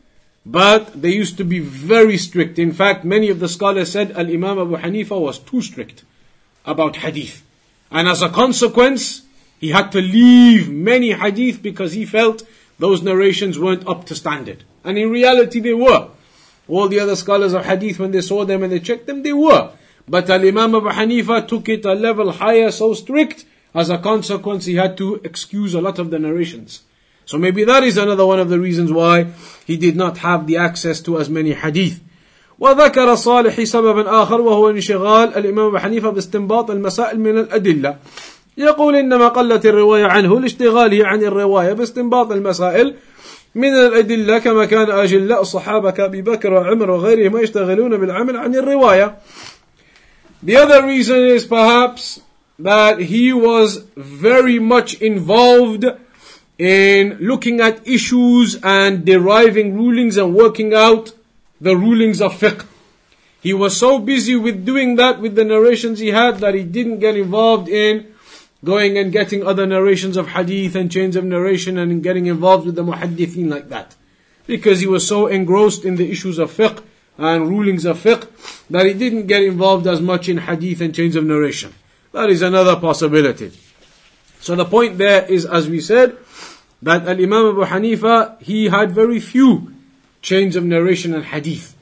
But they used to be very strict. In fact, many of the scholars said Al Imam Abu Hanifa was too strict about hadith. And as a consequence, he had to leave many hadith because he felt those narrations weren't up to standard. And in reality, they were. All the other scholars of hadith, when they saw them and they checked them, they were. But Al Imam Abu Hanifa took it a level higher, so strict, as a consequence, he had to excuse a lot of the narrations. So maybe that is another one of the reasons why he did not have the access to as many hadith. وذكر صالح سببا آخر وهو انشغال الإمام أبو حنيفة باستنباط المسائل من الأدلة يقول إنما قلت الرواية عنه لاشتغاله عن الرواية باستنباط المسائل من الأدلة كما كان أجلاء الصحابة كأبي بكر وعمر وغيرهم يشتغلون بالعمل عن الرواية The other reason is perhaps that he was very much involved in looking at issues and deriving rulings and working out the rulings of fiqh. He was so busy with doing that with the narrations he had that he didn't get involved in going and getting other narrations of hadith and chains of narration and getting involved with the muhaddithin like that. Because he was so engrossed in the issues of fiqh and rulings of fiqh that he didn't get involved as much in hadith and chains of narration. That is another possibility. So the point there is, as we said, that Al Imam Abu Hanifa, he had very few chains of narration and hadith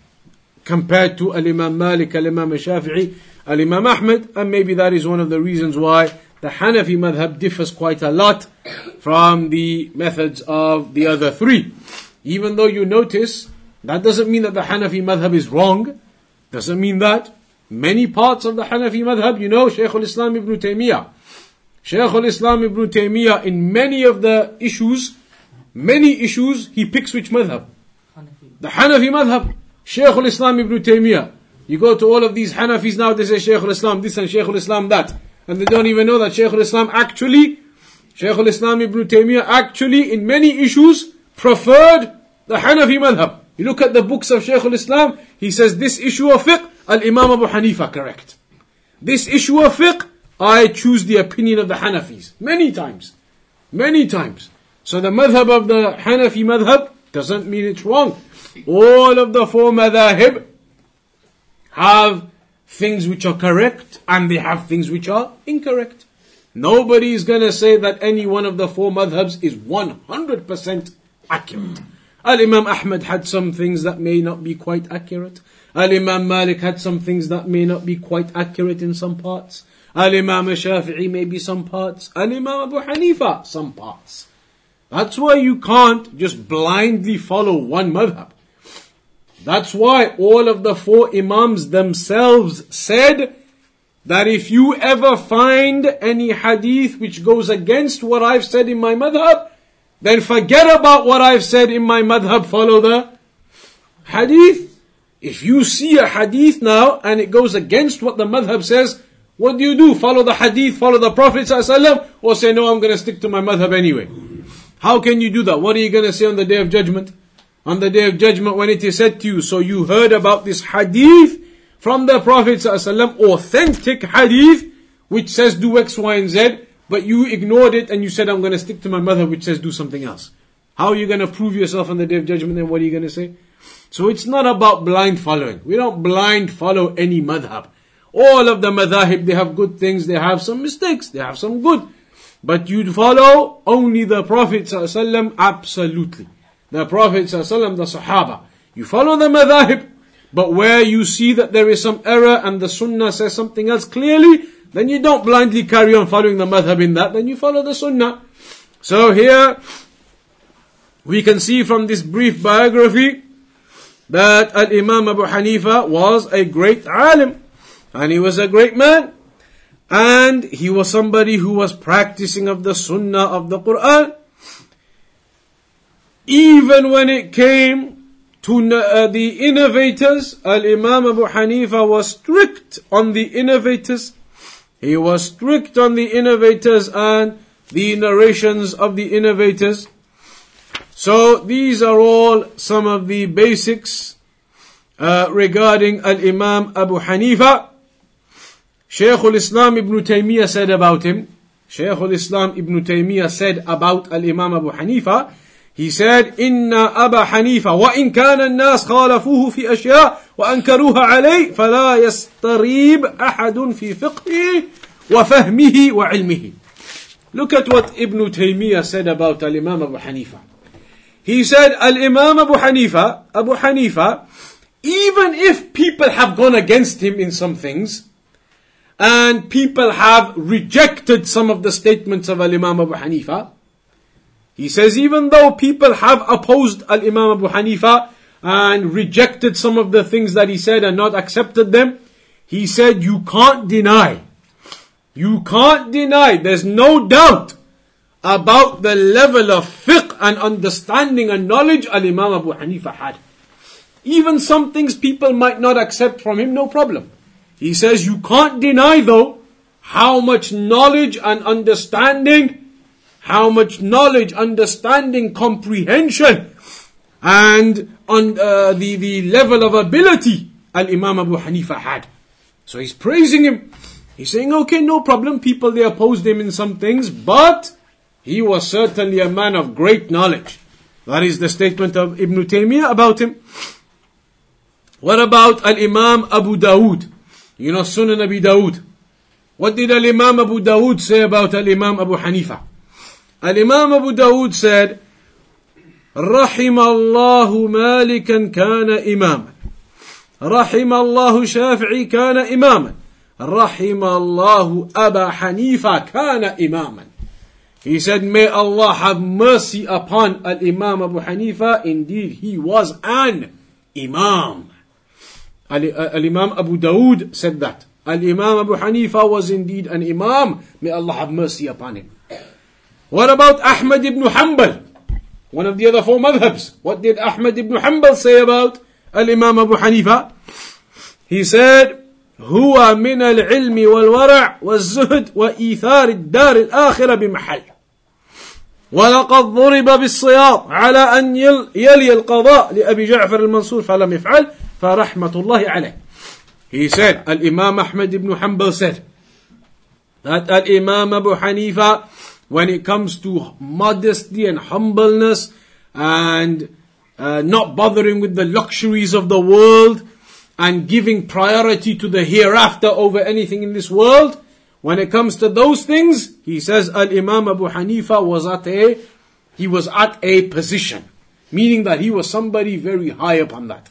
compared to Al Imam Malik, Al Imam Shafi'i, Al Imam Ahmad, and maybe that is one of the reasons why the Hanafi madhab differs quite a lot from the methods of the other three. Even though you notice, that doesn't mean that the Hanafi madhab is wrong, doesn't mean that. Many parts of the Hanafi madhab, you know, Shaykh al-Islam ibn Taymiyyah, Shaykh al-Islam ibn Taymiyyah in many of the issues, many issues, he picks which madhab? The Hanafi madhab. Shaykh al-Islam ibn Taymiyyah. You go to all of these Hanafis now, they say Shaykh al-Islam this and Shaykh al-Islam that. And they don't even know that Shaykh al-Islam actually, Shaykh al-Islam ibn Taymiyyah actually in many issues preferred the Hanafi madhab. You look at the books of Shaykh al-Islam, he says this issue of fiqh, al-Imam Abu Hanifa correct. This issue of fiqh, I choose the opinion of the Hanafis. Many times. Many times. So the madhab of the Hanafi madhab doesn't mean it's wrong. All of the four madhahib have things which are correct and they have things which are incorrect. Nobody is going to say that any one of the four madhabs is 100% accurate. Al Imam Ahmad had some things that may not be quite accurate. Al Imam Malik had some things that may not be quite accurate in some parts. Al Imam Shafi'i maybe some parts. Al Imam Abu Hanifa some parts. That's why you can't just blindly follow one madhab. That's why all of the four imams themselves said that if you ever find any hadith which goes against what I've said in my madhab, then forget about what I've said in my madhab, follow the hadith. If you see a hadith now and it goes against what the madhab says, what do you do? Follow the hadith, follow the Prophet ﷺ, or say, no, I'm going to stick to my madhab anyway. How can you do that? What are you going to say on the day of judgment? On the day of judgment when it is said to you, so you heard about this hadith from the Prophet ﷺ, authentic hadith, which says do X, Y, and Z, but you ignored it and you said, I'm going to stick to my madhab which says do something else. How are you going to prove yourself on the day of judgment and what are you going to say? So it's not about blind following. We don't blind follow any madhab. All of the madhahib, they have good things, they have some mistakes, they have some good. But you follow only the Prophet ﷺ absolutely. The Prophet ﷺ, the Sahaba. You follow the madhahib, but where you see that there is some error and the sunnah says something else clearly, then you don't blindly carry on following the madhab in that, then you follow the sunnah. So here, we can see from this brief biography that Al Imam Abu Hanifa was a great alim and he was a great man and he was somebody who was practicing of the sunnah of the Quran. Even when it came to uh, the innovators, Al Imam Abu Hanifa was strict on the innovators. He was strict on the innovators and the narrations of the innovators. So these are all some of the basics uh, regarding Al Imam Abu Hanifa. Shaykh al-Islam Ibn Taymiyyah said about him, Shaykh al-Islam Ibn Taymiyyah said about al-Imam Abu Hanifa, he said, إن أبا حنيفة وإن كان الناس خالفوه في أشياء وأنكروها عليه فلا يستريب أحد في فقهه وفهمه وعلمه. Look at what Ibn Taymiyyah said about al-Imam Abu Hanifa. He said, Al-Imam Abu Hanifa, Abu Hanifa, even if people have gone against him in some things, and people have rejected some of the statements of Al-Imam Abu Hanifa, he says even though people have opposed Al-Imam Abu Hanifa and rejected some of the things that he said and not accepted them, he said you can't deny, you can't deny, there's no doubt about the level of fiqh and understanding and knowledge Al-Imam Abu Hanifa had. Even some things people might not accept from him, no problem. He says you can't deny though how much knowledge and understanding, how much knowledge, understanding, comprehension, and on uh, the, the level of ability Al-Imam Abu Hanifa had. So he's praising him. He's saying, okay, no problem, people they opposed him in some things, but he was certainly a man of great knowledge. That is the statement of Ibn Taymiyyah about him. What about Al Imam Abu Dawood? You know Sunan Abi Dawood. What did Al Imam Abu Dawood say about Al Imam Abu Hanifa? Al Imam Abu Dawood said, رحم الله مالكا كان إماما رحم الله شافعي كان إماما رحم الله أبا حنيفة كان إماما He said, May Allah have mercy upon Al Imam Abu Hanifa. Indeed, he was an Imam. Imam Abu Dawood said that. Imam Abu Hanifa was indeed an Imam. May Allah have mercy upon him. What about Ahmad ibn Hanbal? One of the other four madhabs. What did Ahmad ibn Hanbal say about Imam Abu Hanifa? He said, هو من العلم والورع والزهد وإيثار الدار الآخرة بمحل ولقد ضرب بالصياط على أن يلي القضاء لأبي جعفر المنصور فلم يفعل Farahmatullahi alayh. He said, Al-Imam Ahmad ibn Hanbal said, that Al-Imam Abu Hanifa, when it comes to modesty and humbleness and uh, not bothering with the luxuries of the world and giving priority to the hereafter over anything in this world, when it comes to those things, he says Al-Imam Abu Hanifa was at a, he was at a position. Meaning that he was somebody very high upon that.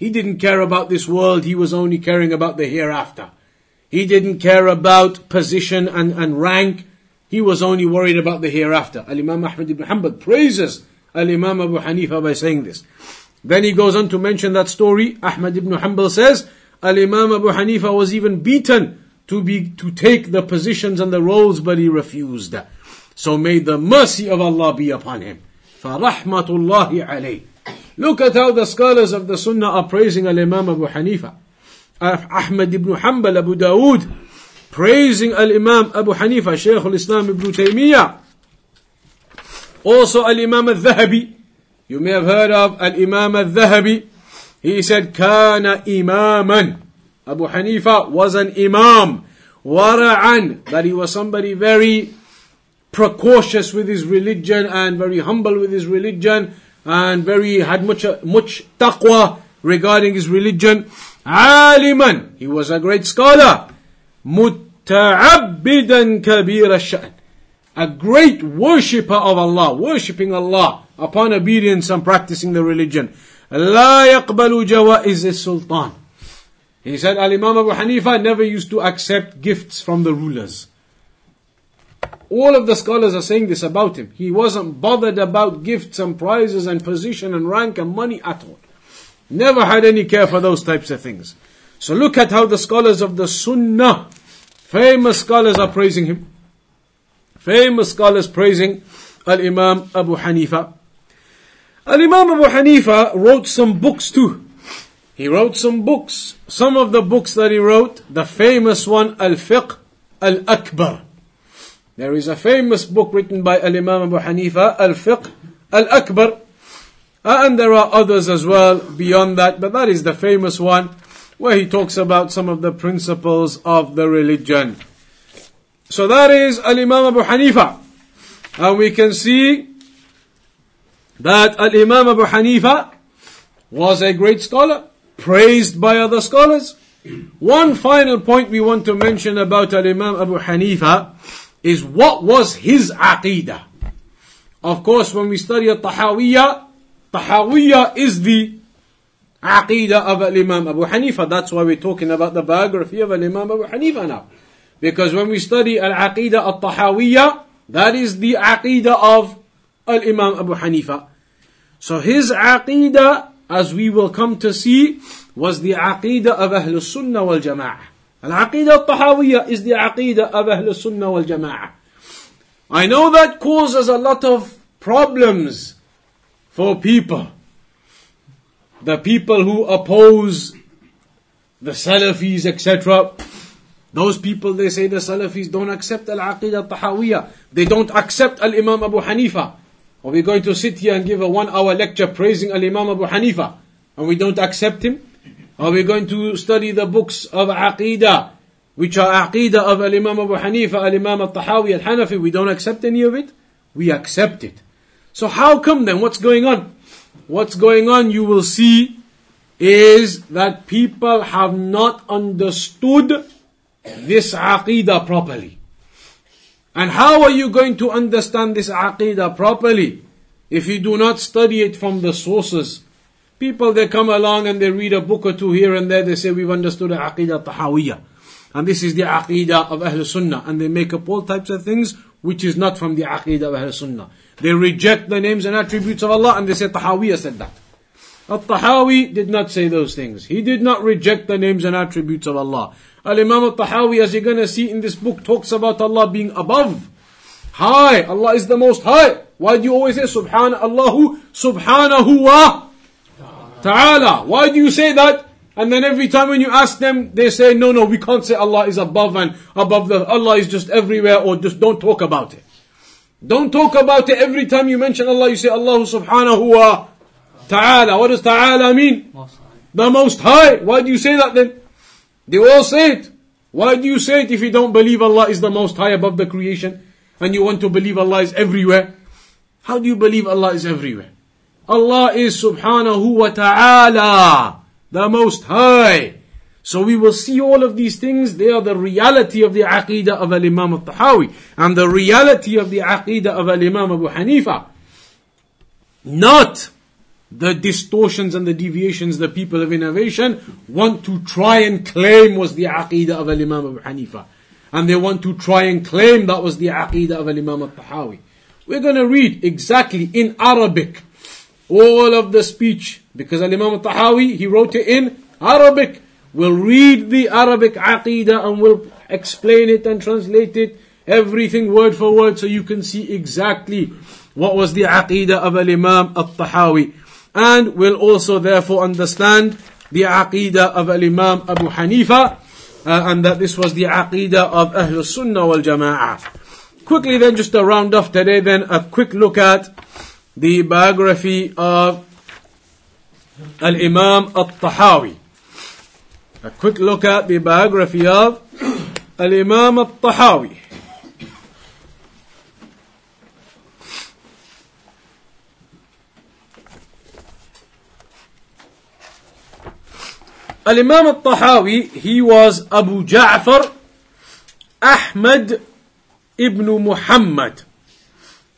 He didn't care about this world, he was only caring about the hereafter. He didn't care about position and, and rank, he was only worried about the hereafter. Al Imam Ahmad ibn Hanbal praises Al Imam Abu Hanifa by saying this. Then he goes on to mention that story. Ahmad ibn Hanbal says, Al Imam Abu Hanifa was even beaten to be to take the positions and the roles, but he refused. So may the mercy of Allah be upon him. فَرَحْمَةُ اللَّهِ عَلَيْهِ Look at how the scholars of the Sunnah are praising Al Imam Abu Hanifa. Ahmad ibn Hanbal, Abu Dawood, praising Al Imam Abu Hanifa, Shaykh al Islam ibn Taymiyyah. Also Al Imam al Zahabi. You may have heard of Al Imam al Zahabi. He said, Kana Imaman. Abu Hanifa was an Imam. Wara'an. That he was somebody very precautious with his religion and very humble with his religion and very had much much taqwa regarding his religion. Aliman, he was a great scholar. Muta'abbidan kabir shan A great worshipper of Allah, worshipping Allah upon obedience and practicing the religion. لا يقبل جوائز السلطان he said Al Imam Abu Hanifa never used to accept gifts from the rulers. All of the scholars are saying this about him. He wasn't bothered about gifts and prizes and position and rank and money at all. Never had any care for those types of things. So look at how the scholars of the Sunnah, famous scholars are praising him. Famous scholars praising Al-Imam Abu Hanifa. Al-Imam Abu Hanifa wrote some books too. He wrote some books. Some of the books that he wrote, the famous one, Al-Fiqh Al-Akbar. There is a famous book written by Al-Imam Abu Hanifa, Al-Fiqh Al-Akbar. Uh, and there are others as well beyond that, but that is the famous one where he talks about some of the principles of the religion. So that is Al-Imam Abu Hanifa. And we can see that Al-Imam Abu Hanifa was a great scholar, praised by other scholars. One final point we want to mention about Al-Imam Abu Hanifa is what was his aqidah. Of course, when we study Tahawiyah, Tahawiyah is the aqidah of Imam Abu Hanifa. That's why we're talking about the biography of Imam Abu Hanifa now. Because when we study Al-Aqidah Al-Tahawiyah, that is the aqidah of Al-Imam Abu Hanifa. So his aqidah, as we will come to see, was the aqidah of Ahl Sunnah wal Jama'ah. Al-Aqidah Al-Tahawiyah is the aqidah of Ahl Sunnah wal Jama'ah. I know that causes a lot of problems for people. The people who oppose the Salafis, etc. Those people, they say the Salafis don't accept Al-Aqidah Tahawiyah. They don't accept Al-Imam Abu Hanifa. Are we going to sit here and give a one hour lecture praising Al-Imam Abu Hanifa? And we don't accept him? Are we going to study the books of Aqidah, which are Aqidah of Al-Imam Abu Hanifa, Al-Imam Al-Tahawi, Al-Hanafi? We don't accept any of it? We accept it. So how come then? What's going on? What's going on, you will see, is that people have not understood this aqidah properly. And how are you going to understand this aqidah properly if you do not study it from the sources? People they come along and they read a book or two here and there, they say we've understood the aqidah tahawiyah. And this is the aqidah of Ahl Sunnah. And they make up all types of things which is not from the aqidah of Ahl Sunnah. They reject the names and attributes of Allah and they say Tahawiyah said that. Al-Tahawi did not say those things. He did not reject the names and attributes of Allah. Al-Imam al-Tahawi, as you're gonna see in this book, talks about Allah being above. High. Allah is the most high. Why do you always say Subhana Allahu Subhanahu wa Ta'ala? Why do you say that? And then every time when you ask them, they say, no, no, we can't say Allah is above and above the, Allah is just everywhere or just don't talk about it. Don't talk about it every time you mention Allah, you say Allah subhanahu wa ta'ala. What does ta'ala mean? Most the most high. Why do you say that then? They all say it. Why do you say it if you don't believe Allah is the most high above the creation and you want to believe Allah is everywhere? How do you believe Allah is everywhere? Allah is subhanahu wa ta'ala, the most high. So we will see all of these things. They are the reality of the aqidah of Al-Imam al-Tahawi and the reality of the aqidah of Al-Imam Abu Hanifa. Not the distortions and the deviations the people of innovation want to try and claim was the aqidah of Al-Imam Abu Hanifa. And they want to try and claim that was the aqidah of Al-Imam al-Tahawi. We're going to read exactly in Arabic all of the speech because Al-Imam al-Tahawi, he wrote it in Arabic We'll read the Arabic Aqidah and we'll explain it and translate it, everything word for word, so you can see exactly what was the Aqidah of Imam al Tahawi. And we'll also therefore understand the Aqidah of Imam Abu Hanifa, uh, and that this was the Aqidah of Ahlul Sunnah wal Jama'ah. Quickly then, just to round off today, then a quick look at the biography of Al Imam al Tahawi. A quick look at the biography of Al-Imam al-Tahawi. Al-Imam al-Tahawi, he was Abu Ja'far Ahmad ibn Muhammad.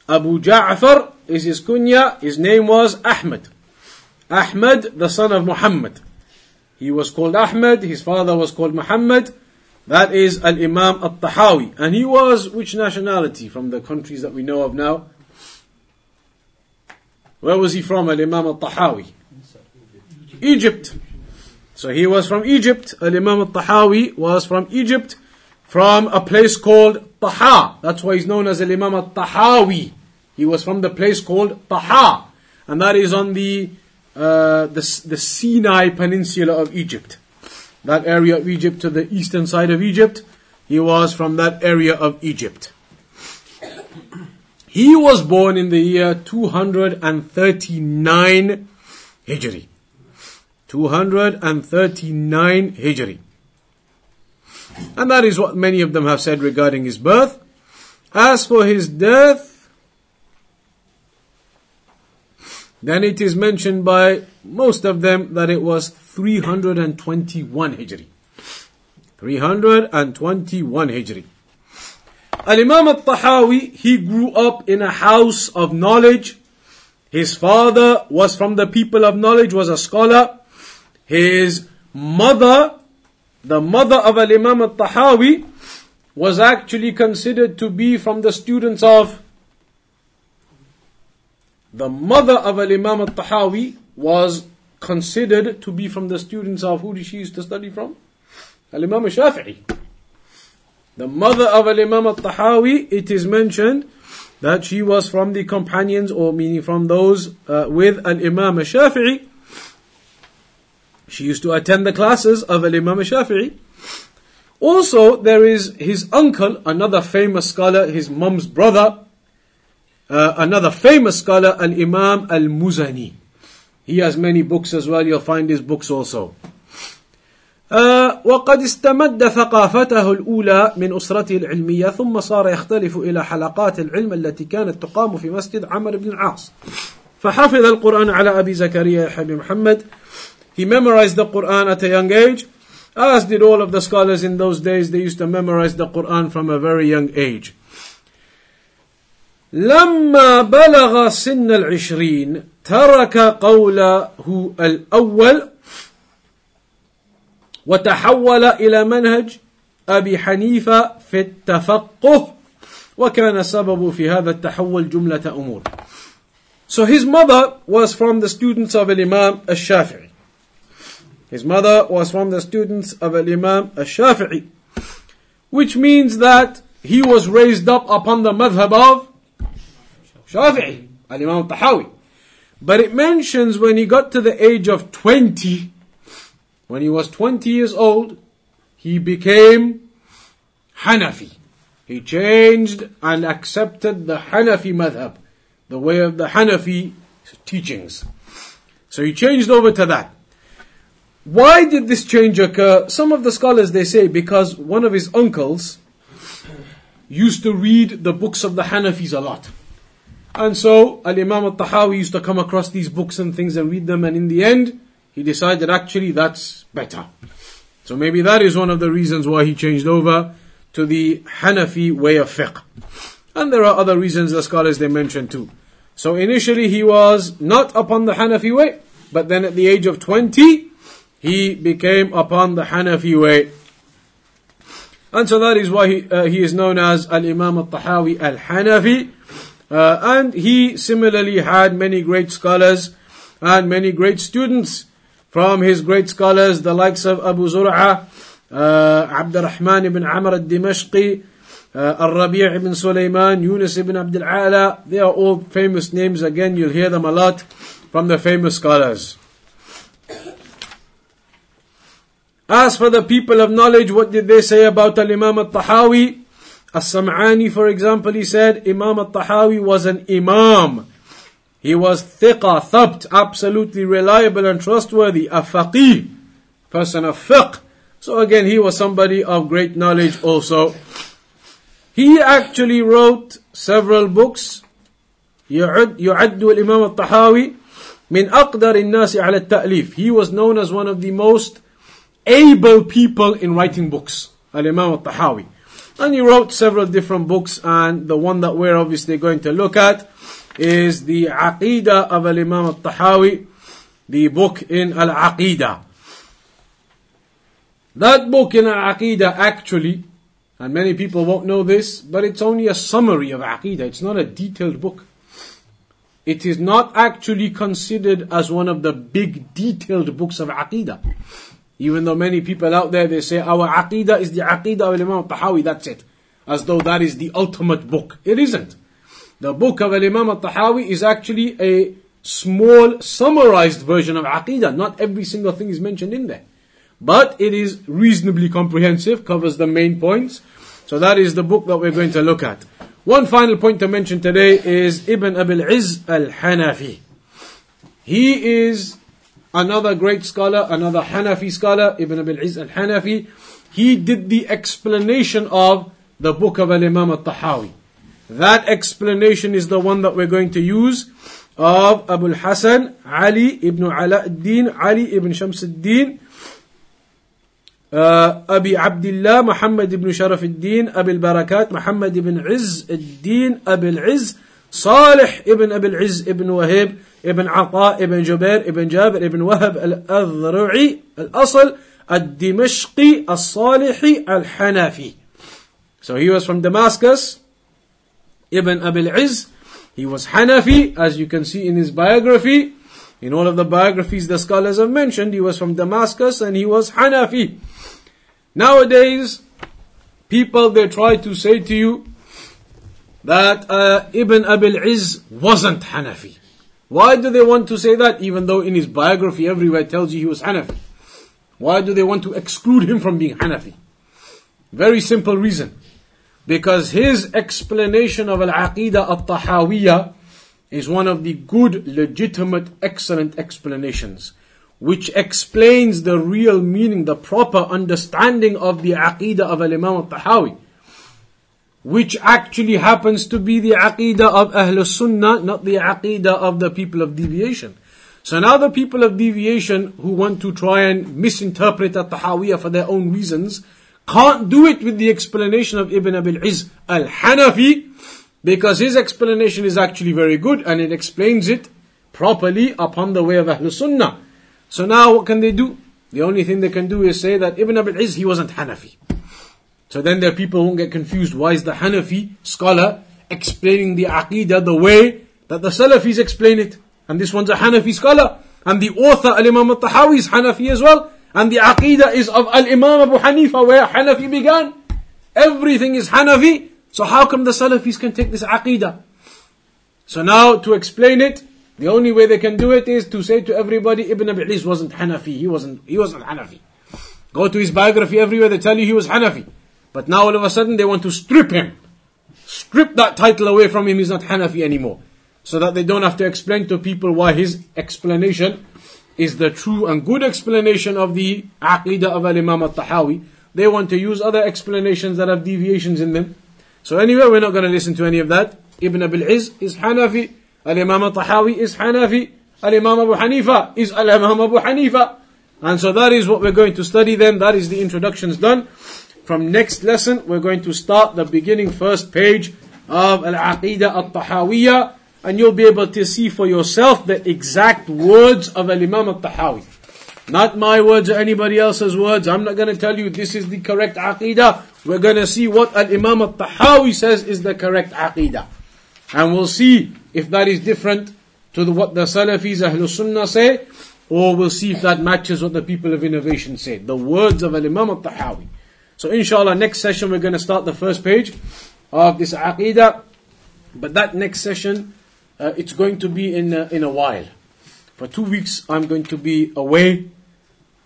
Abu Ja'far is his kunya, his name was Ahmed. Ahmed, the son of Muhammad. He was called Ahmed, his father was called Muhammad, That is Al Imam Al Tahawi. And he was which nationality from the countries that we know of now? Where was he from, Al Imam Al Tahawi? Egypt. So he was from Egypt. Al Imam Al Tahawi was from Egypt, from a place called Taha. That's why he's known as Imam Al Tahawi. He was from the place called Taha, and that is on the uh, the, the Sinai Peninsula of Egypt that area of Egypt to the eastern side of Egypt. He was from that area of Egypt. He was born in the year 239 Hijri. 239 Hijri. And that is what many of them have said regarding his birth. As for his death, then it is mentioned by most of them that it was 321 Hijri. 321 Hijri. Al-Imam al-Tahawi, he grew up in a house of knowledge. His father was from the people of knowledge, was a scholar. His mother, the mother of Al-Imam al-Tahawi, was actually considered to be from the students of the mother of Al-Imam al-Tahawi was considered to be from the students of who did she used to study from? Al Shafi'i. The mother of Al-Imam al-Tahawi, it is mentioned that she was from the companions or meaning from those uh, with Al Shafi'i. She used to attend the classes of Al-Imam Shafi'i. Also, there is his uncle, another famous scholar, his mum's brother, uh, another famous scholar, Al-Imam Al-Muzani. He has many books as well, you'll find his books also. آه وقد استمد ثقافته الأولى من أسرته العلمية ثم صار يختلف إلى حلقات العلم التي كانت تقام في مسجد عمرو بن العاص فحفظ القرآن على أبي زكريا يحيى محمد He memorized the Quran at a young age as did all of the scholars in those days they used to memorize the Quran from a very young age لما بلغ سن العشرين ترك قوله الأول وتحول إلى منهج أبي حنيفة في التفقه وكان السبب في هذا التحول جملة أمور So his mother was from the students of Imam al-Shafi'i. His mother was from the students of Imam al-Shafi'i. Which means that he was raised up upon the madhab of Shafi'i, Al-Imam al-Tahawi. But it mentions when he got to the age of 20, when he was 20 years old, he became Hanafi. He changed and accepted the Hanafi madhab, the way of the Hanafi teachings. So he changed over to that. Why did this change occur? Some of the scholars they say because one of his uncles used to read the books of the Hanafis a lot. And so Al Imam al Tahawi used to come across these books and things and read them, and in the end, he decided actually that's better. So maybe that is one of the reasons why he changed over to the Hanafi way of fiqh. And there are other reasons the scholars they mention too. So initially he was not upon the Hanafi way, but then at the age of 20, he became upon the Hanafi way. And so that is why he, uh, he is known as Al Imam al Tahawi al Hanafi. Uh, and he similarly had many great scholars and many great students from his great scholars, the likes of Abu Zur'a, uh, Abd Rahman ibn Amr al-Dimashqi, uh, Al-Rabi' ibn Sulaiman, Yunus ibn Abd al-Ala. They are all famous names. Again, you'll hear them a lot from the famous scholars. As for the people of knowledge, what did they say about Al-Imam al-Tahawi? As-Sam'ani, for example, he said Imam al-Tahawi was an imam. He was thiqa, thabt, absolutely reliable and trustworthy, a faqih, person of fiqh. So again, he was somebody of great knowledge also. He actually wrote several books. يعد, يعد الإمام الطحاوي من أقدر الناس على التأليف. He was known as one of the most able people in writing books. Al-Imam al-Tahawi. And he wrote several different books, and the one that we're obviously going to look at is the Aqidah of Al Imam al Tahawi, the book in Al Aqidah. That book in Al-Aqidah actually, and many people won't know this, but it's only a summary of Aqidah. It's not a detailed book. It is not actually considered as one of the big detailed books of Aqidah. Even though many people out there, they say our Aqidah is the Aqidah of Imam al-Tahawi, that's it. As though that is the ultimate book. It isn't. The book of Imam al-Tahawi is actually a small summarized version of Aqidah. Not every single thing is mentioned in there. But it is reasonably comprehensive, covers the main points. So that is the book that we're going to look at. One final point to mention today is Ibn Abil Izz al-Hanafi. He is another great scholar, another Hanafi scholar, Ibn Abil Izz al-Hanafi. He did the explanation of the book of Al-Imam al-Tahawi. That explanation is the one that we're going to use of Abu al-Hasan Ali ibn Ala al-Din, Ali ibn Shams al-Din, أبي عبد الله محمد بن شرف الدين أبي البركات محمد بن عز الدين أبي العز صالح ابن أبي العز ابن وهيب ابن عطاء ابن جبير ابن جابر ابن وهب الأذرعي الأصل الدمشقي الصالحي الحنفي So he was from Damascus Ibn Abil Izz he was Hanafi as you can see in his biography in all of the biographies the scholars have mentioned he was from Damascus and he was Hanafi Nowadays, people they try to say to you that uh, Ibn Abil Izz wasn't Hanafi. Why do they want to say that even though in his biography everywhere tells you he was Hanafi? Why do they want to exclude him from being Hanafi? Very simple reason. Because his explanation of Al-Aqidah Al-Tahawiyah is one of the good, legitimate, excellent explanations which explains the real meaning, the proper understanding of the aqidah of Al Imam al-Tahawi, which actually happens to be the aqidah of Ahl Sunnah, not the aqidah of the people of deviation. So now the people of deviation who want to try and misinterpret al-Tahawiyah for their own reasons, can't do it with the explanation of Ibn Abil Izz al-Hanafi, because his explanation is actually very good and it explains it properly upon the way of Ahl Sunnah. So now what can they do? The only thing they can do is say that Ibn Abil Izz, he wasn't Hanafi. So then there are people who won't get confused. Why is the Hanafi scholar explaining the Aqidah the way that the Salafis explain it? And this one's a Hanafi scholar. And the author, Al-Imam al-Tahawi is Hanafi as well. And the Aqidah is of Al-Imam Abu Hanifa where Hanafi began. Everything is Hanafi. So how come the Salafis can take this Aqidah? So now to explain it, the only way they can do it is to say to everybody, Ibn Abi Izz wasn't Hanafi, he wasn't, he wasn't Hanafi. Go to his biography everywhere, they tell you he was Hanafi. But now all of a sudden they want to strip him. Strip that title away from him, he's not Hanafi anymore. So that they don't have to explain to people why his explanation is the true and good explanation of the Aqidah of Al-Imam al-Tahawi. They want to use other explanations that have deviations in them. So anyway, we're not going to listen to any of that. Ibn Abil Izz is Hanafi. Al-Imam al-Tahawi is Hanafi. Al-Imam Abu Hanifa is Al-Imam Abu Hanifa. And so that is what we're going to study then. That is the introductions done. From next lesson, we're going to start the beginning first page of Al-Aqidah al-Tahawiyah. And you'll be able to see for yourself the exact words of Al-Imam al-Tahawi. Not my words or anybody else's words. I'm not going to tell you this is the correct Aqidah. We're going to see what Al-Imam al-Tahawi says is the correct Aqidah. And we'll see if that is different to the, what the Salafis, Ahlul Sunnah say, or we'll see if that matches what the people of innovation say. The words of Al Imam al-Tahawi. So inshallah, next session we're going to start the first page of this Aqidah. But that next session, uh, it's going to be in a, in a while. For two weeks, I'm going to be away.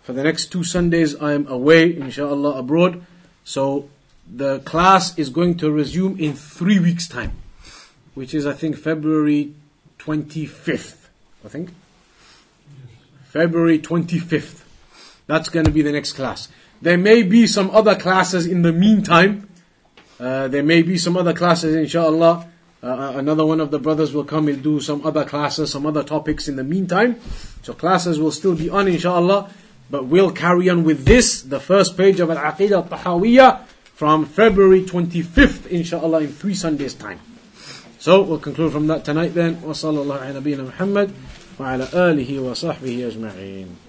For the next two Sundays, I'm away, inshallah, abroad. So the class is going to resume in three weeks' time which is I think February 25th. I think. February 25th. That's going to be the next class. There may be some other classes in the meantime. Uh, there may be some other classes, inshallah. Uh, uh, another one of the brothers will come and do some other classes, some other topics in the meantime. So classes will still be on, inshallah. But we'll carry on with this, the first page of Al-Aqidah Al-Tahawiyah from February 25th, inshallah, in three Sundays' time. So we'll conclude from that tonight then. وصلى الله على نبينا محمد وعلى آله وصحبه أجمعين